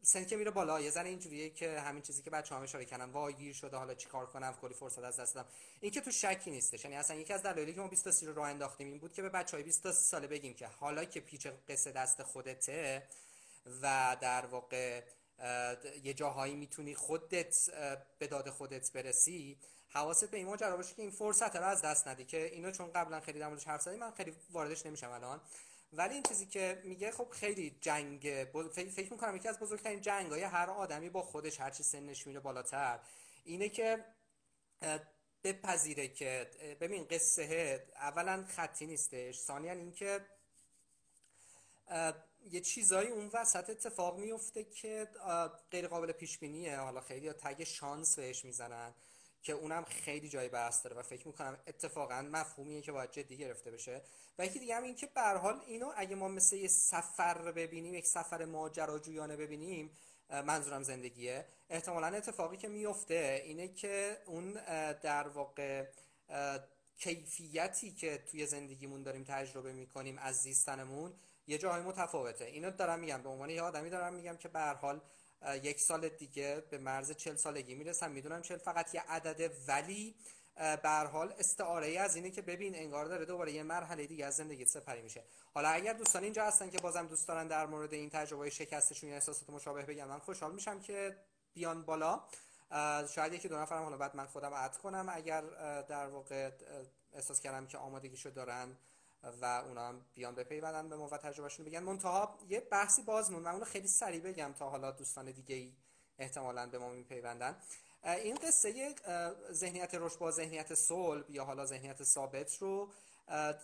سن که میره بالا یه ذره اینجوریه که همین چیزی که بچه‌ها اشاره کردن وای گیر شده حالا چیکار کنم کلی فرصت از دست دادم. این که تو شکی نیستش. یعنی اصلا یکی از دلایلی که ما 20 تا رو راه انداختیم این بود که به بچهای 20 تا ساله بگیم که حالا که پیچ قصه دست خودته و در واقع یه جاهایی می‌تونی خودت به داد خودت برسی. حواست به این ماجرا باشه که این فرصت رو از دست ندی که اینو چون قبلا خیلی در موردش حرف زدیم من خیلی واردش نمیشم الان. ولی این چیزی که میگه خب خیلی جنگ فکر می‌کنم یکی از بزرگترین جنگ های هر آدمی با خودش هر چی سنش میره بالاتر اینه که بپذیره که ببین قصه اولا خطی نیستش. ثانیا اینکه یه چیزایی اون وسط اتفاق میفته که غیر قابل پیش بینیه حالا خیلی تگ شانس بهش می‌زنن که اونم خیلی جای بحث داره و فکر می‌کنم اتفاقا مفهومیه که باید جدی گرفته بشه. و یکی دیگه هم این که به حال اینو اگه ما مثل یه سفر ببینیم یک سفر ماجراجویانه ببینیم منظورم زندگیه. احتمالا اتفاقی که میفته اینه که اون در واقع کیفیتی که توی زندگیمون داریم تجربه می‌کنیم از زیستنمون یه جاهای متفاوته. اینو دارم میگم. به عنوان یه آدمی دارم میگم که به حال یک سال دیگه به مرز چل سالگی می‌رسم. می‌دونم چل فقط یه عدده ولی به حال استعاره ای از اینه که ببین انگار داره دوباره یه مرحله دیگه از زندگی سپری میشه. حالا اگر دوستان اینجا هستن که بازم دوست دارن در مورد این تجربه شکستشون یا احساسات مشابه بگم من خوشحال میشم که بیان بالا. شاید یکی دو نفرم حالا بعد من خودم عد کنم. اگر در واقع احساس کردم که آمادگیشو دارن و اونا هم بیان بپیوندن به ما و تجربهشون بگن. منتها یه بحثی باز مون من اونو خیلی سریع بگم تا حالا دوستان دیگه ای احتمالا به ما میپیوندن. این قصه ذهنیت رشد با ذهنیت صلب یا حالا ذهنیت ثابت رو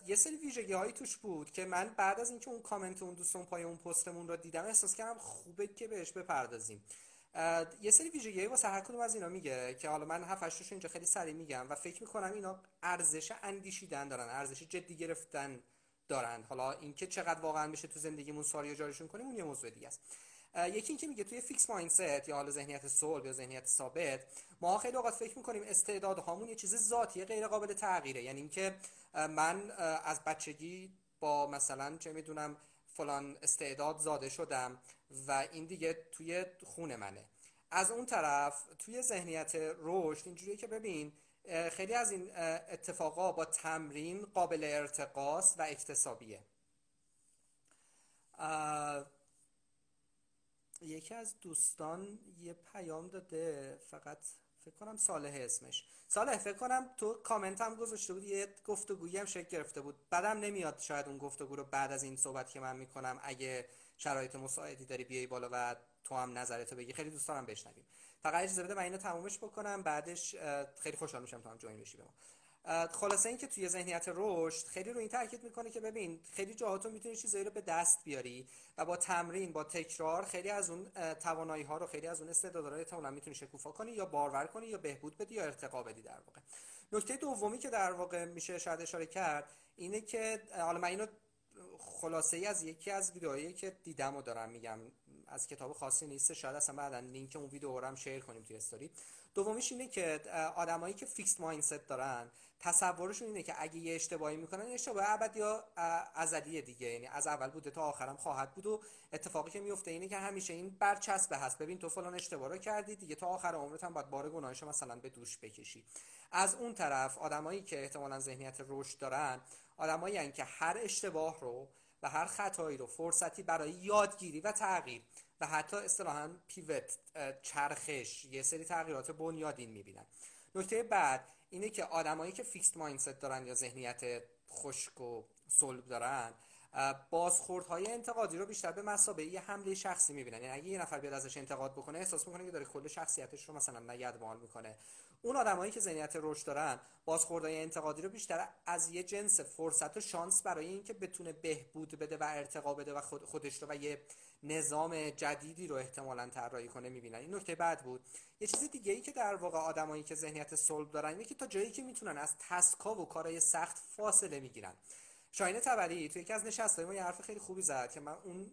یه سری ویژگی هایی توش بود که من بعد از اینکه اون کامنت اون دوستمون پای اون پستمون رو دیدم احساس کردم خوبه که بهش بپردازیم. یه سری ویژگی واسه هر کدوم از اینا میگه که حالا من هفت هشتش اینجا خیلی سریع میگم و فکر می‌کنم اینا ارزش اندیشیدن دارن ارزش جدی گرفتن دارن. حالا اینکه چقدر واقعا میشه تو زندگیمون ساری جاریشون کنیم اون یه موضوع دیگه است. یکی اینکه میگه توی fixed mindset یا حالا ذهنیت صلب یا ذهنیت ثابت ما خیلی اوقات فکر می‌کنیم استعدادهامون یه چیز ذاتی غیر قابل تغییره. یعنی اینکه من از بچگی با مثلا چه می‌دونم فلان استعداد زاده شدم و این دیگه توی خون منه. از اون طرف توی ذهنیت رشد اینجوریه که ببین خیلی از این اتفاقا با تمرین قابل ارتقاس و اکتسابیه. یکی از دوستان یه پیام داده فقط فکر کنم صالح اسمش. صالح فکر کنم تو کامنت هم گذاشته بود یه گفتگویی هم شکل گرفته بود. بعدم نمیاد شاید اون گفتگو رو بعد از این صحبت که من می‌کنم اگه شرایط مساعدی داری بیای بالا و تو هم نظرتو بگی. خیلی دوست دارم بشنویم. فقط اجازه بده من اینو تمومش بکنم بعدش خیلی خوشحال میشم تو هم جوین بشی به ما. خلاصه اینکه توی ذهنیت رشد خیلی رو این تاکید می‌کنه که ببین خیلی جاها تو می‌تونی چیزایی رو به دست بیاری و با تمرین با تکرار خیلی از اون توانایی ها رو خیلی از اون استعدادها رو می‌تونی شکوفا کنی یا بارور کنی یا بهبود بدی یا ارتقا بدی در واقع. نکته دومی که در واقع میشه شاید اشاره کرد اینه که حالا من اینو خلاصه ای از یکی از ویدئوهایی که دیدم و دارم میگم از کتاب خاصی نیست شاید اصلا بعدا لینک اون ویدیو رو هم share کنیم توی استوری. دومیش اینه که آدمایی که fixed mindset دارن تصورشون اینه که اگه یه اشتباهی می‌کنن اشتباه ابدی یا ازلی دیگه. یعنی از اول بوده تا آخرم خواهد بود و اتفاقی که میفته اینه که همیشه این برچسبه هست. ببین تو فلان اشتباه رو کردی دیگه تا آخر عمرت هم باید بار گناهش مثلا به دوش بکشی. از اون طرف آدمایی که احتمالا ذهنیت رشد دارن آدمایی که هر اشتباه رو و هر خطایی رو فرصتی برای یادگیری و تغییر و حتی اصطلاحا پیوت چرخش یه سری تغییرات بنیادین می‌بینن. نکته بعد اینه که آدمایی که فیکست مایندست دارن یا ذهنیت خشک و صلب دارن بازخوردهای انتقادی رو بیشتر به مسابقه یه حمله شخصی می‌بینن. یعنی اگه یه نفر بیاد ازش انتقاد بکنه احساس می‌کنه که داره کل شخصیتش رو مثلا نگدمال می‌کنه. اون آدمایی که ذهنیت رشد دارن بازخوردهای انتقادی رو بیشتر از یه جنس فرصت و شانس برای اینکه بتونه بهبود بده و ارتقا بده و خودش رو و یه نظام جدیدی رو احتمالا طراحی کنه می‌بینن. این نکته بعد بود. یه چیز دیگه ای که در واقع آدمایی که ذهنیت صلب دارن اینه که تا جایی که می‌تونن از تسکا و کارهای سخت فاصله می‌گیرن. شاهین تبری تو یکی از نشستهای ما یه حرف خیلی خوبی زد که من اون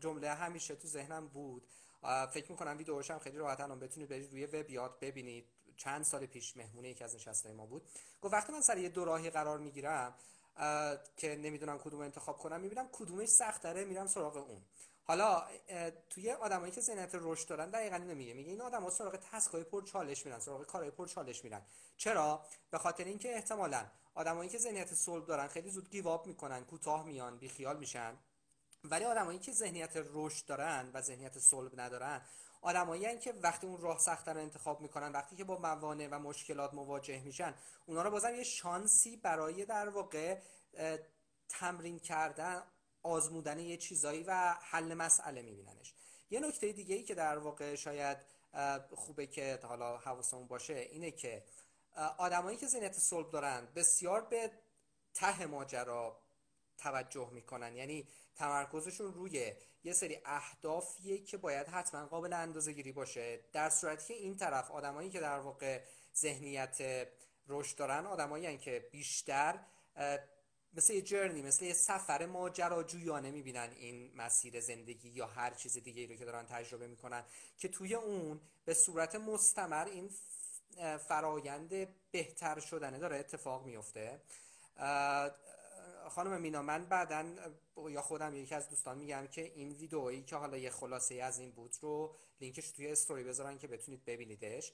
جمله همیشه تو ذهنم بود. فکر می‌کنم ویدیوش هم خیلی راحت الان بتونید برید روی وب یاد ببینید. چند سال پیش مهمونه یکی از نشستهای ما بود. گفت وقتی من سر یه دوراهی قرار می‌گیرم که نمی‌دونم کدوم انتخاب کنم می‌بینم کدومش سخت داره میرم سراغ اون. حالا توی آدمایی که ذهنیت رشد دارن دقیقا اینو میگه. میگه این آدما سراغ تسکای پر چالش میرن سراغ کارهای پر چالش میرن. چرا؟ به خاطر اینکه احتمالا آدمایی که ذهنیت صلب دارن خیلی زود گیواب می‌کنن کوتاه میان بیخیال میشن. ولی آدمایی که ذهنیت رشد دارن و ذهنیت صلب ندارن آدمایی که وقتی اون راه سخت رو انتخاب می‌کنن وقتی که با موانع و مشکلات مواجه میشن اونا رو بازم یه شانسی برای در واقع تمرین کردن آزمودن یه چیزایی و حل مسئله میبیننش. یه نکته دیگه ای که در واقع شاید خوبه که حالا حواسمون باشه اینه که آدمایی که ذهنیت صلب دارن بسیار به ته ماجرا توجه می‌کنن. یعنی تمرکزشون روی یه سری اهدافیه که باید حتما قابل اندازه گیری باشه. در صورتی که این طرف آدمایی که در واقع ذهنیت رشد دارن آدمایی که بیشتر مثل یه جرنی مثل یه سفر ماجراجویانه می‌بینن این مسیر زندگی یا هر چیز دیگه رو که دارن تجربه می‌کنن که توی اون به صورت مستمر این فرایند بهتر شدنه داره اتفاق میفته خانم مینا من بعدا یا خودم یکی از دوستان میگم که این ویدئویی که حالا یه خلاصه از این بود رو لینکش توی استوری بذارن که بتونید ببینیدش.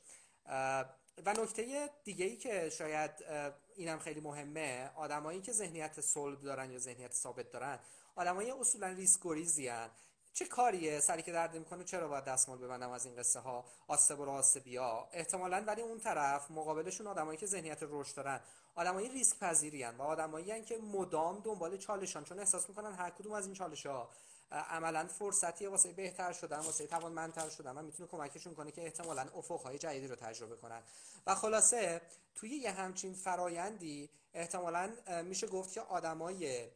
و نکته دیگه ای که شاید اینم خیلی مهمه آدمایی که ذهنیت صلب دارن یا ذهنیت ثابت دارن آدمایی اصولا ریسک چه کاریه؟ سری که درد می‌کنه چرا باید دستمال ببندم از این قصه ها؟ آسه و بیا احتمالا ولی اون طرف مقابلشون آدمایی که ذهنیت رشد دارن. آدمایی ریسک پذیری و آدمایی که مدام دنبال چالشان چون احساس می‌کنن هر کدوم از این چالش ها عملا فرصتی واسه بهتر شدن واسه توانمندتر شدن و می‌تونه کمکشون کنه که احتمالا افقهای جدیدی رو تجربه کنن. و خلاصه توی یه همچین فرایندی احتمالا میشه گفت که آدمای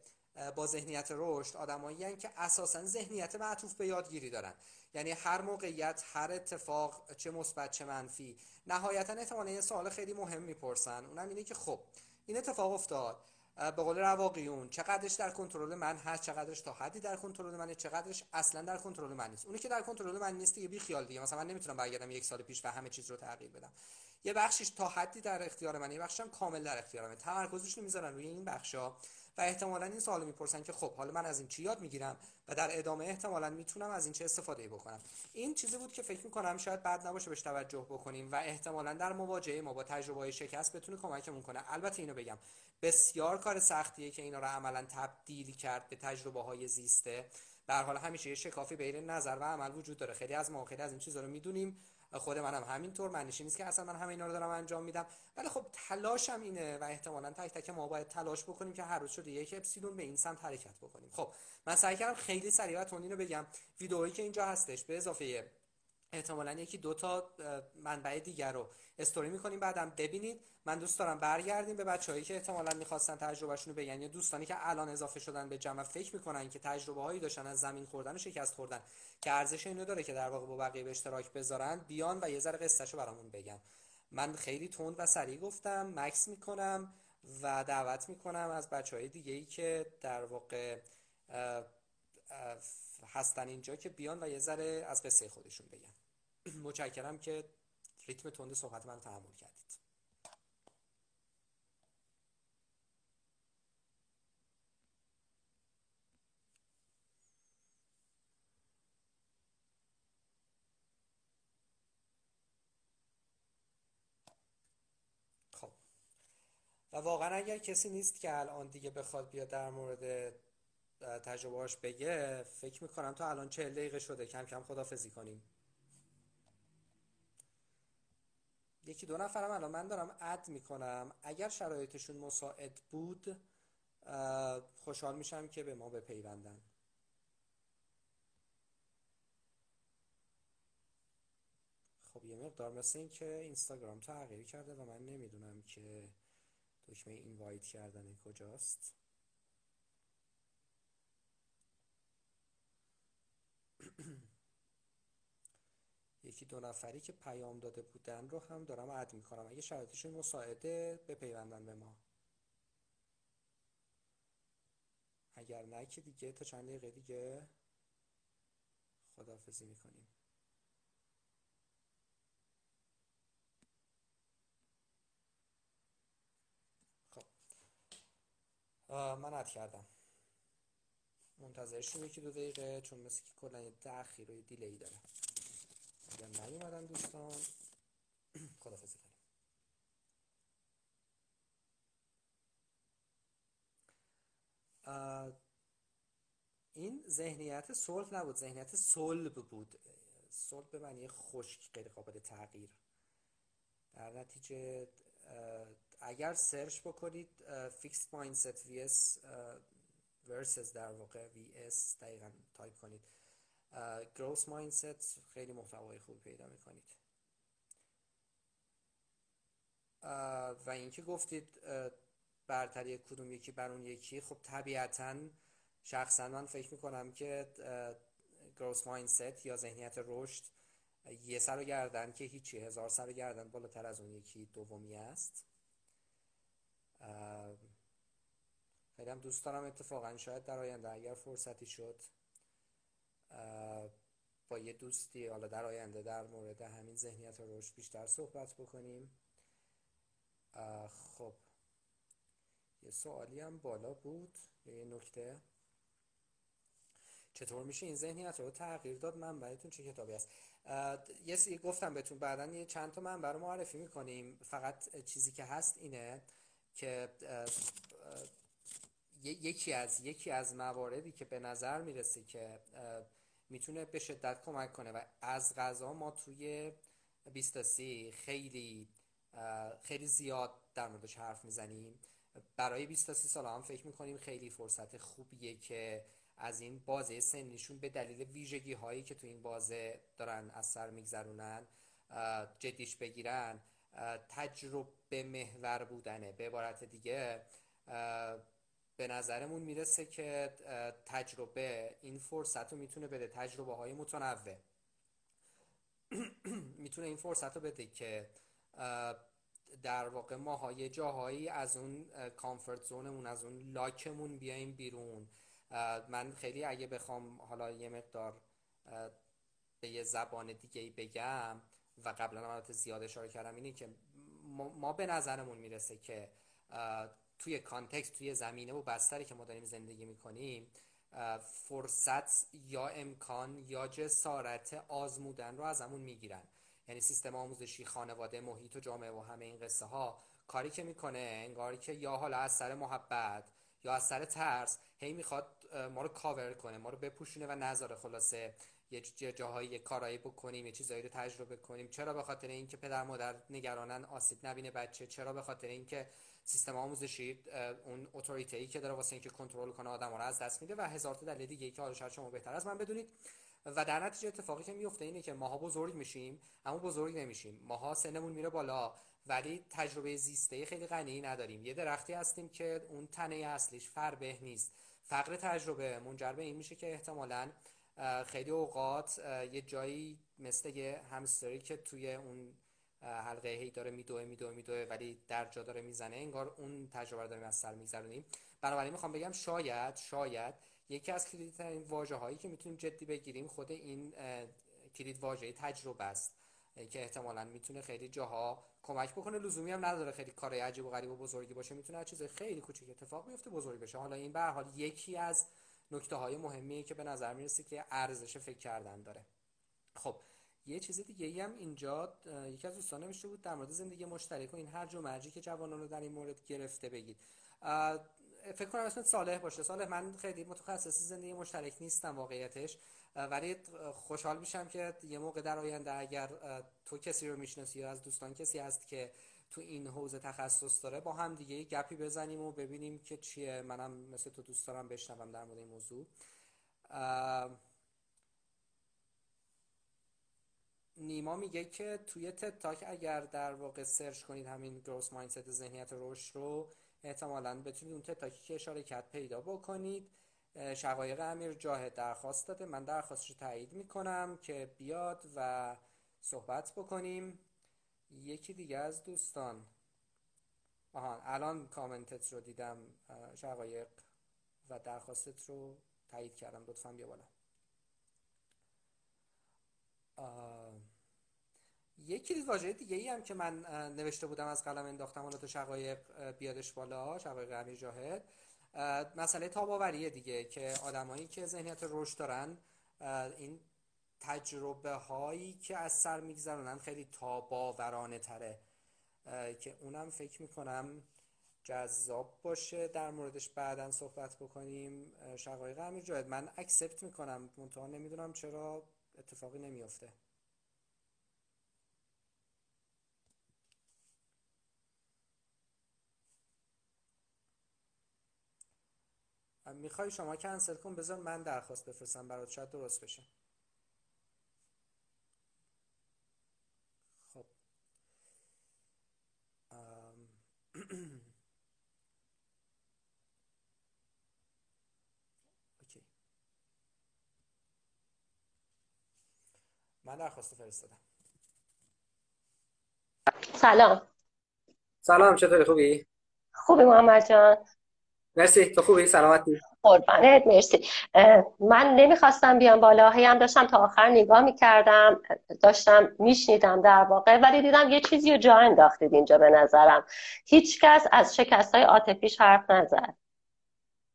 با ذهنیت رشد آدمایی که اساسا ذهنیت معطوف به یادگیری دارن. یعنی هر موقعیت هر اتفاق چه مثبت چه منفی نهایتا احتمالا یه سوال خیلی مهم می‌پرسن. اونم اینه که خب این اتفاق افتاد. به قول رواقیون چقدرش در کنترل من هست چقدرش تا حدی در کنترل منه چقدرش اصلا در کنترل من نیست. اونی که در کنترل من نیست دیگه بی خیال دیگه. مثلا من نمی‌تونم برگردم یک سال پیش و همه چیز رو تغییر بدم. یه بخشش تا حدی در اختیار منه یه بخشش هم کامل در اختیار منه. تمرکزشون می‌ذارن روی این بخشا و احتمالا این سوال می‌پرسن که خب حالا من از این چی یاد می‌گیرم؟ و در ادامه احتمالا می‌تونم از این چه استفاده بکنم؟ این چیزی بود که فکر می‌کنم شاید بعد نباشه بهش توجه بکنیم و احتمالا در مواجهه ما با تجربه شکست بتونه کمکمون کنه. البته اینو بگم بسیار کار سختیه که اینا رو عملا تبدیل کرد به تجربه های زیسته. به حال همیشه یه شکافی بین نظر و عمل وجود داره. خیلی از ما خیلی از این چیزا رو می‌دونیم. خود منم همینطور. معنیش نیست که اصلا من همه اینا رو دارم انجام میدم. ولی خب تلاشم اینه و احتمالا تک تک ما باید تلاش بکنیم که هر روز شده یک اپسیلون به این سمت حرکت بکنیم. خب من سعی کردم خیلی سریع و تون رو بگم. ویدئویی که اینجا هستش به اضافه احتمالا یکی دو تا منبع دیگر رو استوری می‌کنیم. بعدم ببینید من دوست دارم برگردیم به بچههایی که احتمالا می‌خواستن تجربهشون رو بگن یا دوستانی که الان اضافه شدن به جمع فکر می‌کنن که تجربه هایی داشتن از زمین خوردن و شکست خوردن. که ارزش اینو داره که در واقع با بقیه به اشتراک بذارن بیان و یه ذره قصهشو برامون بگن. من خیلی تند و سریع گفتم مکس می‌کنم و دعوت می‌کنم از بچه های دیگه ای که در واقع هستن اینجا که بیان و یه ذره از قصه خودشون بگن. متشکرم که ریتم تند صحبت من تحمل کردید خب و واقعا اگر کسی نیست که الان دیگه بخواد بیاد در مورد تجربهاش بگه فکر می‌کنم تا الان چهل دقیقه شده. کم کم خدافزی کنیم. یکی دو نفرم الان من دارم اد می‌کنم. اگر شرایطشون مساعد بود خوشحال میشم که به ما بپیوندن. خب یه مقدار مثل این که اینستاگرام تغییر کرده و من نمی‌دونم که دکمه اینوایت کردن کجاست؟ یکی دو نفری که پیام داده بودن رو هم دارم عد می‌کنم. اگه شرایطشون مساعده بپیوندن به ما. اگر نه که دیگه تا چند دقیقه دیگه خداحافظی می‌کنیم. من عد کردم منتظرشیم یکی دو دقیقه چون مثل که کلا یه تأخیر و دیلی داره. اگر نیومدن دوستان خدافزی کنیم. این ذهنیت صلح نبود. ذهنیت صلب بود. صلب به معنی خشک غیر قابل تغییر. در نتیجه اگر search بکنید fixed mindset vs versus در واقع vs دقیقا تایپ کنید. growth mindset خیلی محتوای خوبی پیدا می‌کنید. و اینکه گفتید برتری کدوم یکی بر اون یکی. خب طبیعتا شخصا من فکر می‌کنم که گروس مایندست یا ذهنیت رشد یه سر و گردن که هیچی هزار سر و گردن بالاتر از اون یکی دومی است. خیلی هم دوست دارم اتفاقا شاید در آینده اگر فرصتی شد با یه دوستی حالا در آینده در مورد همین ذهنیت رشد بیشتر صحبت بکنیم. خب یه سوالی هم بالا بود یه نکته. چطور میشه این ذهنیت رو تغییر داد؟ منبعتون چه کتابی است؟ یه گفتم بهتون بعدا یه چند تا منبع رو معرفی می‌کنیم. فقط چیزی که هست اینه که یکی از یکی از مواردی که به نظر می‌رسه که می‌تونه به شدت کمک کنه و از غذا ما توی بیستاسی خیلی خیلی زیاد در موردش حرف می‌زنیم. برای بیستاسی سال هم فکر می‌کنیم خیلی فرصت خوبیه که از این بازه سنیشون به دلیل ویژگی هایی که تو این بازه دارن از سر میگذرونن جدیش بگیرن تجربه محور بودنه. به عبارت دیگه به نظرمون می‌رسه که تجربه این فرصت رو می‌تونه بده تجربه های متنوع. می‌تونه این فرصت رو بده که در واقع ما یه جاهایی از اون کامفورت زونمون از اون لاکمون بیایم بیرون. من خیلی اگه بخوام حالا یه مقدار به یه زبان دیگه ای بگم و قبلا هم زیاد اشاره کردم اینه که ما به نظرمون می‌رسه که توی کانتکست توی زمینه و بستری که ما داریم زندگی می‌کنیم فرصت یا امکان یا جسارت آزمودن رو ازمون می‌گیرن. یعنی سیستم آموزشی خانواده محیط و جامعه و همه این قصه ها کاری که می‌کنه انگاری که یا حالا از سر محبت یا از سر ترس هی می‌خواد ما رو کاور کنه ما رو بپوشونه و نذاره. خلاصه یه جاهایی یه کارایی بکنیم یه چیزایی رو تجربه کنیم. چرا به خاطر اینکه پدر مادر نگرانن آسیب نبینه بچه؟ چرا به خاطر اینکه سیستم آموزشی اون اتوریتی که داره واسه اینکه کنترل کنه آدم رو از دست میده و هزار تا دلیل دیگه که حالا شما بهتر از من بدونید. و در نتیجه اتفاقی که میفته اینه که ماها بزرگ میشیم اما بزرگ نمیشیم. ماها سنمون میره بالا ولی تجربه زیسته خیلی غنی نداریم. یه درختی هستیم که اون تنه اصلیش فربه نیست. فقر تجربه منجر به این میشه که احتمالاً خیلی اوقات یه جایی مثل یه همستری که توی اون حلقه هی داره میدوه میدوه میدوه ولی در جا داره می‌زنه انگار اون تجربه داریم از سر میگذرونیم. بنابراین می‌خوام بگم شاید شاید یکی از کلیدی واژه هایی که می‌تونیم جدی بگیریم خود این کلید واژه تجربه است. که احتمالا می‌تونه خیلی جاها کمک بکنه. لزومی هم نداره خیلی کار عجیب و غریب و بزرگی باشه. می‌تونه چیز خیلی کوچیک اتفاق بیفته بزرگ بشه. حالا این به حال یکی از نکته های مهمیه که به نظر می‌رسه که ارزش فکر کردن داره. خب یه چیز دیگه ای هم اینجا یکی از دوستان نوشته بود در مورد زندگی مشترک و این هر مرجی که جوانان رو در این مورد گرفته بگید. فکر کنم اسمت صالح باشه. صالح من خیلی متخصص زندگی مشترک نیستم واقعیتش. ولی خوشحال میشم که یه موقع در آینده اگر تو کسی رو می‌شناسی یا از دوستان کسی هست که تو این حوزه تخصص داره با هم دیگه گپی بزنیم و ببینیم که چیه. منم مثل تو دوست دارم بشنوم در مورد این موضوع. نیما میگه که توی تد تاک اگر در واقع سرچ کنید همین گروس مایندست ذهنیت رشد رو احتمالا بتونید اون تد تاکی که اشاره کرد پیدا بکنید. شقایق امیر جاهد درخواست داده. من درخواستش رو تایید می‌کنم که بیاد و صحبت بکنیم. یکی دیگه از دوستان. آها الان کامنتت رو دیدم. شقایق و درخواستت رو تایید کردم. لطفا بیا بالا. یکی واژه دیگه ای هم که من نوشته بودم از قلم انداختم حالا تو شقایق بیادش بالا شقایق امیر جاهد. مسئله تاباوریه دیگه که آدمایی که ذهنیت رشد دارن این تجربه هایی که از سر میگذرونن خیلی تاباورانه تره. که اونم فکر می‌کنم جذاب باشه. در موردش بعدا صحبت بکنیم. شقایق امیر جاهد من اکسپت می‌کنم. منتها نمی‌دونم چرا اتفاقی نمیافته. می‌خوای شما کنسل کن بذار من درخواست بفرستم برات شاید درست بشه. خب. اوکی. من درخواست فرستادم. سلام. سلام چطوری؟ خوبی؟ خوبی محمد جان. مرسی. تو خوبی؟ سلامتی. قربانت. مرسی. من نمی‌خواستم بیام بالا. هم داشتم تا آخر نگاه می‌کردم داشتم میشنیدم در واقع ولی دیدم یه چیزی رو جا انداختید اینجا به نظرم. هیچکس از شکست های عاطفیش حرف نزد.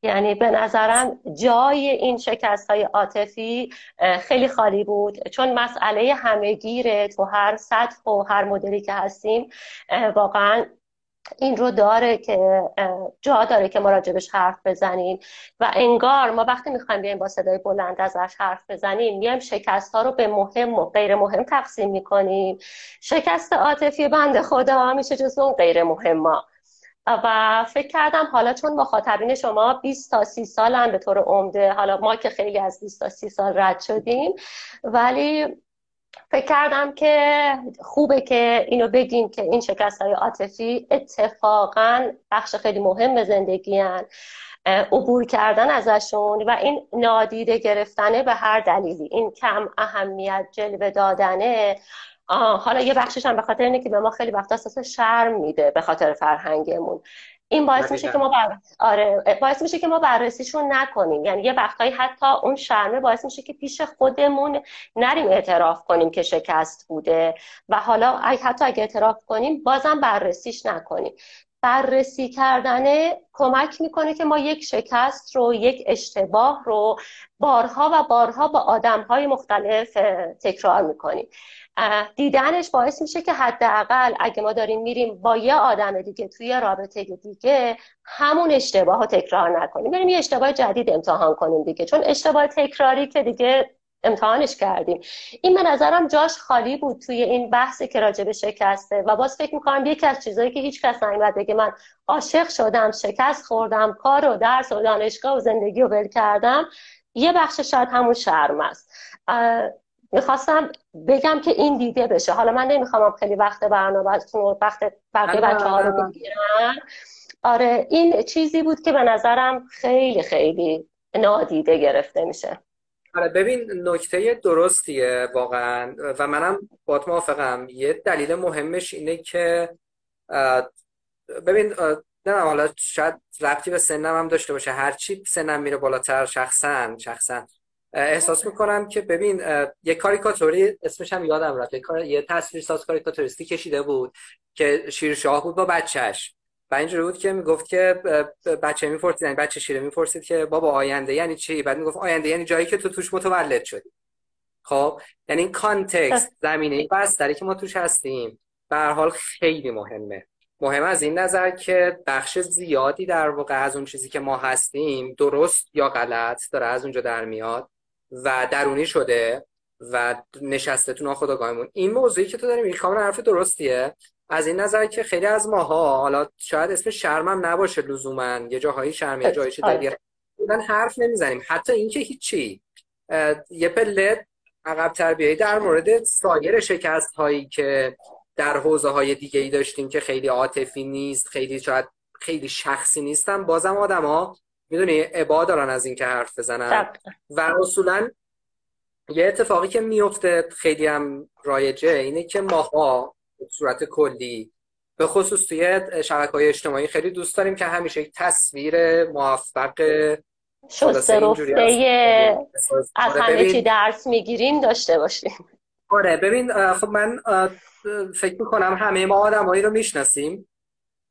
یعنی به نظرم جای این شکست های عاطفی خیلی خالی بود. چون مسئله همهگیره تو هر سطح و هر مدلی که هستیم واقعا این رو داره که جا داره که ما راجبش حرف بزنیم. و انگار ما وقتی می‌خوایم بیایم با صدای بلند ازش حرف بزنیم میایم شکست ها رو به مهم و غیر مهم تقسیم می‌کنیم. شکست عاطفی بند خدا میشه جز اون غیر مهم ما. و فکر کردم حالا چون مخاطبین شما 20 تا 30 سالن به طور عمده حالا ما که خیلی از 20 تا 30 سال رد شدیم ولی فکر کردم که خوبه که اینو بگیم که این شکست های عاطفی اتفاقا بخش خیلی مهم زندگی هن. عبور کردن ازشون و این نادیده گرفتنه به هر دلیلی این کم اهمیت جلوه دادنه حالا یه بخشش هم به خاطر اینه که به ما خیلی وقتا اساس شرم میده به خاطر فرهنگمون این باعث میشه که ما بر... آره باعث میشه که ما بررسیشون نکنیم. یعنی یه وقتایی حتی اون شرمه باعث میشه که پیش خودمون نریم اعتراف کنیم که شکست بوده و حالا حتی اگه اعتراف کنیم بازم بررسیش نکنیم. بررسی کردنه کمک می‌کنه که ما یک شکست رو یک اشتباه رو بارها و بارها با آدمهای مختلف تکرار می‌کنیم. دیدنش باعث میشه که حداقل اگه ما داریم میریم با یه آدم دیگه توی رابطه دیگه همون اشتباه رو تکرار نکنیم. بریم یه اشتباه جدید امتحان کنیم دیگه. چون اشتباه تکراری که دیگه امتحانش کردیم. این به نظرم جاش خالی بود توی این بحثی که راجع به شکسته. و باز فکر می‌کنم یکی از چیزهایی که هیچ کس نمیاد بگه من عاشق شدم شکست خوردم کار و درس و دانشگاه و زندگی رو ول کردم یه بخش شاید همون شرم است. می‌خواستم بگم که این دیده بشه. حالا من نمی‌خوام خیلی وقت برنامه وقت بقیه بچه ها رو بگیرم. آره این چیزی بود که به نظرم خیلی خیلی نادیده گرفته میشه. آره ببین نکته درستیه واقعا و منم با موافقم. یه دلیل مهمش اینه که ببین نه حالا شاید ربطی به سنم هم داشته باشه. هرچی سنم میره بالاتر شخصا شخصا. احساس می‌کنم که ببین یه کاریکاتوری اسمش هم یادم رفت یه, یه تصویر ساز کاریکاتوریستی کشیده بود که شیرشاه بود با بچهش و اینجوری بود که می‌گفت که بچه می‌پرسید یعنی بچه شیره می‌پرسید که بابا آینده یعنی چی؟ بعد می‌گفت آینده یعنی جایی که تو توش متولد شدی. خب؟ یعنی این کانتکست زمینه بستری که ما توش هستیم. به حال خیلی مهمه. مهم از این نظر که بخش زیادی در واقع از اون چیزی که ما هستیم درست یا غلط داره از اونجا در میاد. و درونی شده و نشسته تو ناخودآگاهمون این موضوعی که تو داری میگی کاملا حرف درستیه. از این نظر که خیلی از ماها حالا شاید اسم شرمم نباشه لزوما یه جاهایی شرم یه جایی دیگه من حرف نمی‌زنیم. حتی اینکه هیچی. یه پله عقب تربیهی در مورد سایر شکست هایی که در حوزه های دیگه ای داشتیم که خیلی عاطفی نیست خیلی شاید خیلی شخصی نیستن. بازم ها می‌دونی عبا دارن از اینکه حرف بزنن. و اصولا یه اتفاقی که میفته خیلی هم رایجه اینه که ماها به صورت کلی به خصوص توی شبکه های اجتماعی خیلی دوست داریم که همیشه یک تصویر موفق شسته رفته از آره، همه چی درس می‌گیریم داشته باشیم. آره ببین خب من فکر می‌کنم همه ما آدمایی رو می‌شناسیم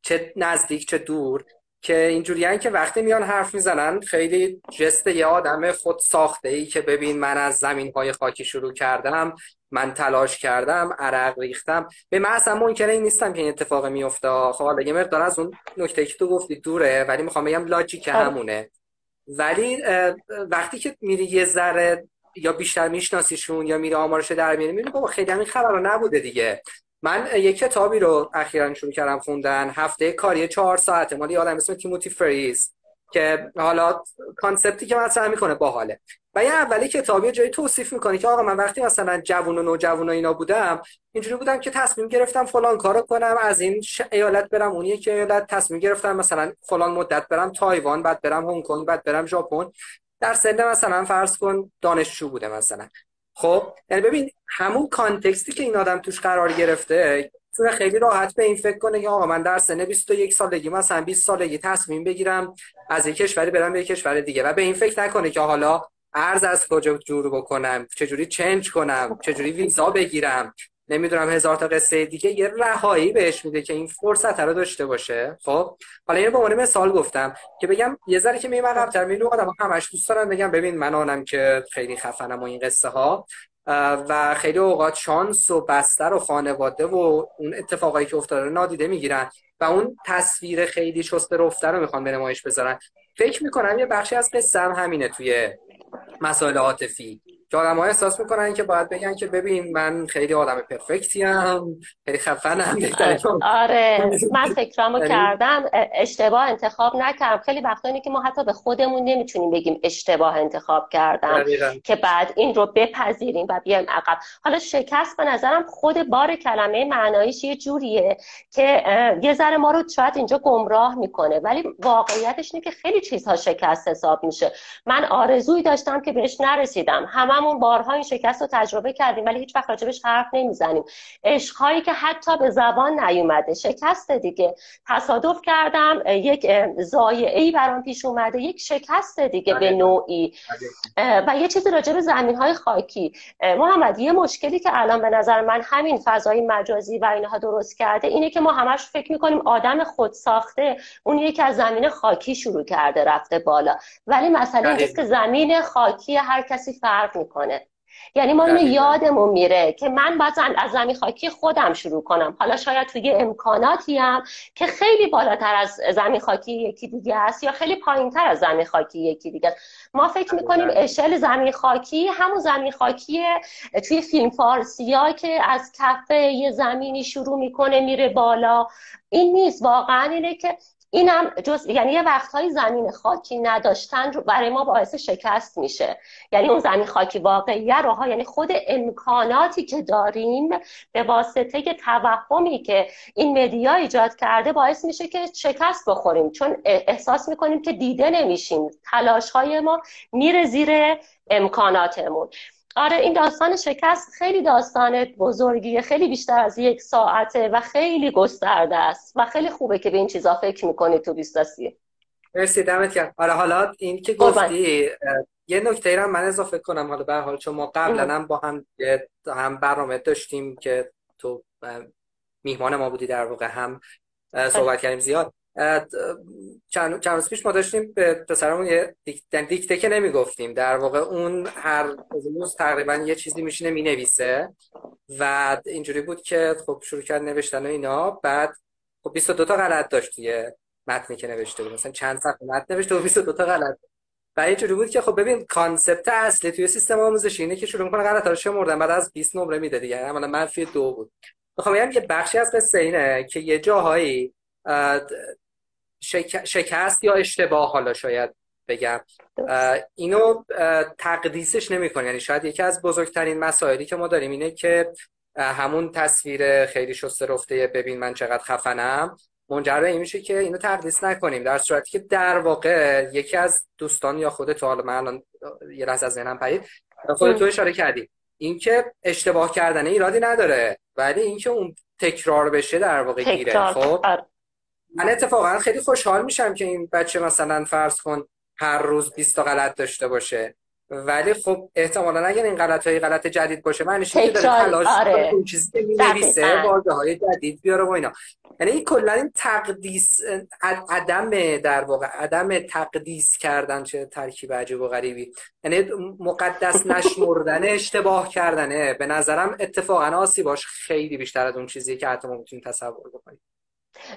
چه نزدیک چه دور. که اینجوریان که وقتی میان حرف می‌زنن خیلی جست یه آدم خود ساخته ای که ببین من از زمین های خاکی شروع کردم من تلاش کردم عرق ریختم. به من اصلا ممکنه این نیستم که این اتفاق میفته خب حالا یه مقدار از اون نکته که تو گفتی دوره ولی می‌خوام بگم لاجیک آره. همونه. ولی وقتی که میری یه ذره یا بیشتر میشناسیشون یا میری آمارش در میری میری بابا خیلی همین خبر نبوده دیگه. من یک کتابی رو اخیرا شروع کردم خوندن. هفته کاری چهار ساعته. مالی آدم اسم تیموتی فریز که حالا کانسپتی که مطرح می‌کنه باحاله. و یه اولی کتابی جایی توصیف می‌کنه که آقا من وقتی مثلا جوون و نوجوان و اینا بودم اینجوری بودم که تصمیم گرفتم فلان کارو کنم از این ایالت برم اون که ایالت تصمیم گرفتم مثلا فلان مدت برم تایوان بعد برم هنگ کنگ بعد برم ژاپن. در سن مثلا فرض کن دانشجو بوده مثلا. خب یعنی ببین همون کانتکستی که این آدم توش قرار گرفته می‌تونه خیلی راحت به این فکر کنه که آقا من در سن 21 سالگی مثلا 20 سالگی تصمیم بگیرم از یک کشوری برم به یک کشور دیگه. و به این فکر نکنه که حالا ارز از کجا جور بکنم چجوری چنج کنم چجوری ویزا بگیرم. نمی‌دونم هزار تا قصه دیگه یه رهایی بهش میده که این فرصت رو داشته باشه. خب؟ حالا اینو به عنوان مثال گفتم که بگم یه ذره که میمه عقب‌تر میلو آدم همش دوست دارن بگم ببین من آنم که خیلی خفنم و این قصه ها و خیلی اوقات شانس و بستر و خانواده و اون اتفاقایی که افتاده رو نادیده می‌گیرن و اون تصویر خیلی شسته رفته رو می‌خوان به نمایش بذارن. فکر می‌کنم یه بخشی از قصه هم همینه توی مسائل عاطفی. آدم ها احساس می‌کنن که باید بگن که ببین من خیلی آدم پرفکتی هم خیلی خفنم آره. من فکرامو یعنی؟ کردم اشتباه انتخاب نکردم. خیلی وقتا که ما حتی به خودمون نمی‌تونیم بگیم اشتباه انتخاب کردم که بعد این رو بپذیریم و بیایم عقب. حالا شکست به نظرم خود بار کلمه معنایش یه جوریه که یه ذره ما رو شاید اینجا گمراه می‌کنه ولی واقعیتش اینه که خیلی چیزها شکست حساب میشه. من آرزویی داشتم که بهش نرسیدم. همه هممون بارها این شکست رو تجربه کردیم ولی هیچ وقت راجبش حرف نمی‌زنیم. عشقهایی که حتی به زبان نیومده شکست دیگه. تصادف کردم یک زایعه ای برام پیش اومده یک شکست دیگه به بله. نوعی. بله. و یه چیزی راجب زمین های خاکی. محمد یه مشکلی که الان به نظر من همین فضای مجازی و اینها درست کرده اینه که ما همش فکر می‌کنیم آدم خود ساخته اون یکی از زمین خاکی شروع کرده رفته بالا. ولی مسئله اینه که زمین خاکی هر کسی فرق می‌کنه. یعنی ما اینو یادمون میره که من باید از زمین خاکی خودم شروع کنم. حالا شاید توی امکاناتی هم که خیلی بالاتر از زمین خاکی یکی دیگه است یا خیلی پایینتر از زمین خاکی یکی دیگه است. ما فکر می‌کنیم اشل زمین خاکی همون زمین خاکی توی فیلم فارسی ها که از کف یه زمینی شروع می‌کنه میره بالا. این نیست. واقعا اینه که اینم جز یعنی یه وقتهای زمین خاکی نداشتن برای ما باعث شکست میشه. یعنی اون زمین خاکی واقعیه روها یعنی خود امکاناتی که داریم به واسطه توهمی که این مدیا ایجاد کرده باعث میشه که شکست بخوریم. چون احساس می‌کنیم که دیده نمیشیم. تلاش های ما میره زیر امکاناتمون. آره این داستان شکست خیلی داستان بزرگیه خیلی بیشتر از یک ساعته و خیلی گسترده است و خیلی خوبه که به این چیزا فکر می‌کنی تو بیستاسی مرسی دمت گرم. آره حالا این که گفتی یه نکته هم من اضافه کنم. حالا به حال چون ما قبلا هم با هم هم برنامه داشتیم که تو میهمان ما بودی در واقع هم صحبت کردیم زیاد. چند روز پیش ما داشتیم به پسرمون یه دیکته که نمی‌گفتیم. در واقع اون هر روز تقریبا یه چیزی میشینه می‌نویسه و اینجوری بود که خب شروع کرد نوشتن و اینا. بعد خب 22 تا غلط داشت توی متنی که نوشته بود. مثلا چند صفحه متن نوشته و 22 تا غلط. و اینجوری بود که خب ببین کانسپت اصلی توی سیستم آموزشی اینه که شروع می‌کنه غلطا رو شمردن. بعد از 20 نمره میده دیگه. عملا منفی دو بود. می‌خوام بگم یه بخشی از قصه اینه که یه جاهایی شکست یا اشتباه حالا شاید بگم. اینو تقدیسش نمی‌کنه. یعنی شاید یکی از بزرگترین مسائلی که ما داریم اینه که همون تصویر خیلی شسته رفته ببین من چقدر خفنم. منجر به این میشه که اینو تقدیس نکنیم. در صورتی که در واقع یکی از دوستان یا خودت حالا من الان یه لحظه از ذهنم پرید. خودت تو اشاره کردی. اینکه اشتباه کردن ایرادی نداره ولی اینکه اون تکرار بشه در واقع گیره. خب؟ آره. من اتفاقا خیلی خوشحال میشم که این بچه مثلا فرض کن هر روز 20 تا غلط داشته باشه. ولی خب احتمالا اگر این غلط های غلط جدید باشه معنیش اینه که داره تلاش آره. اون چیزی که می‌نویسه واژه های جدید بیاره و اینا. یعنی این کلا این تقدیس عدم در واقع عدم تقدیس کردن چه ترکیب عجیب و غریبی. یعنی مقدس نشمردن اشتباه کردنه. به نظرم اتفاقا آسیباش خیلی بیشتر از اون چیزی که حتی ما می‌تونیم تصور بکنیم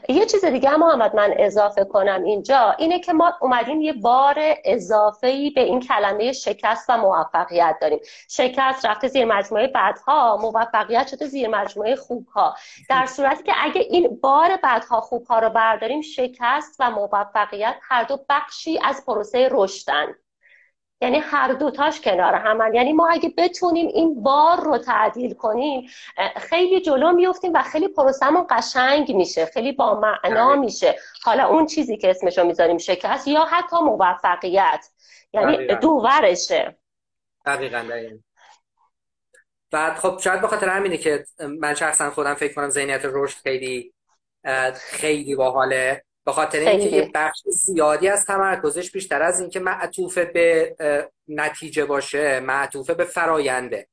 یه چیز دیگه محمد من اضافه کنم اینجا اینه که ما اومدیم یه بار اضافه به این کلمه شکست و موفقیت داریم. شکست رفته زیر مجموعه بدها موفقیت شده زیر مجموعه خوبها. در صورتی که اگه این بار بدها خوبها رو برداریم شکست و موفقیت هر دو بخشی از پروسه رشدن. یعنی هر دوتاش کنار هم. یعنی ما اگه بتونیم این بار رو تعدیل کنیم خیلی جلو میفتیم و خیلی پروسمون قشنگ میشه خیلی با معنا میشه. حالا اون چیزی که اسمشو می‌ذاریم شکست یا حتی موفقیت. یعنی دوورشه. دقیقا دقیقا. بعد خب شاید به خاطر همینه که من شخصا خودم فکر کنم ذهنیت رشد خیلی خیلی باحاله. به خاطر اینکه یه بخش زیادی از تمرکزش بیشتر از اینکه معطوف به نتیجه باشه معطوف به فراینده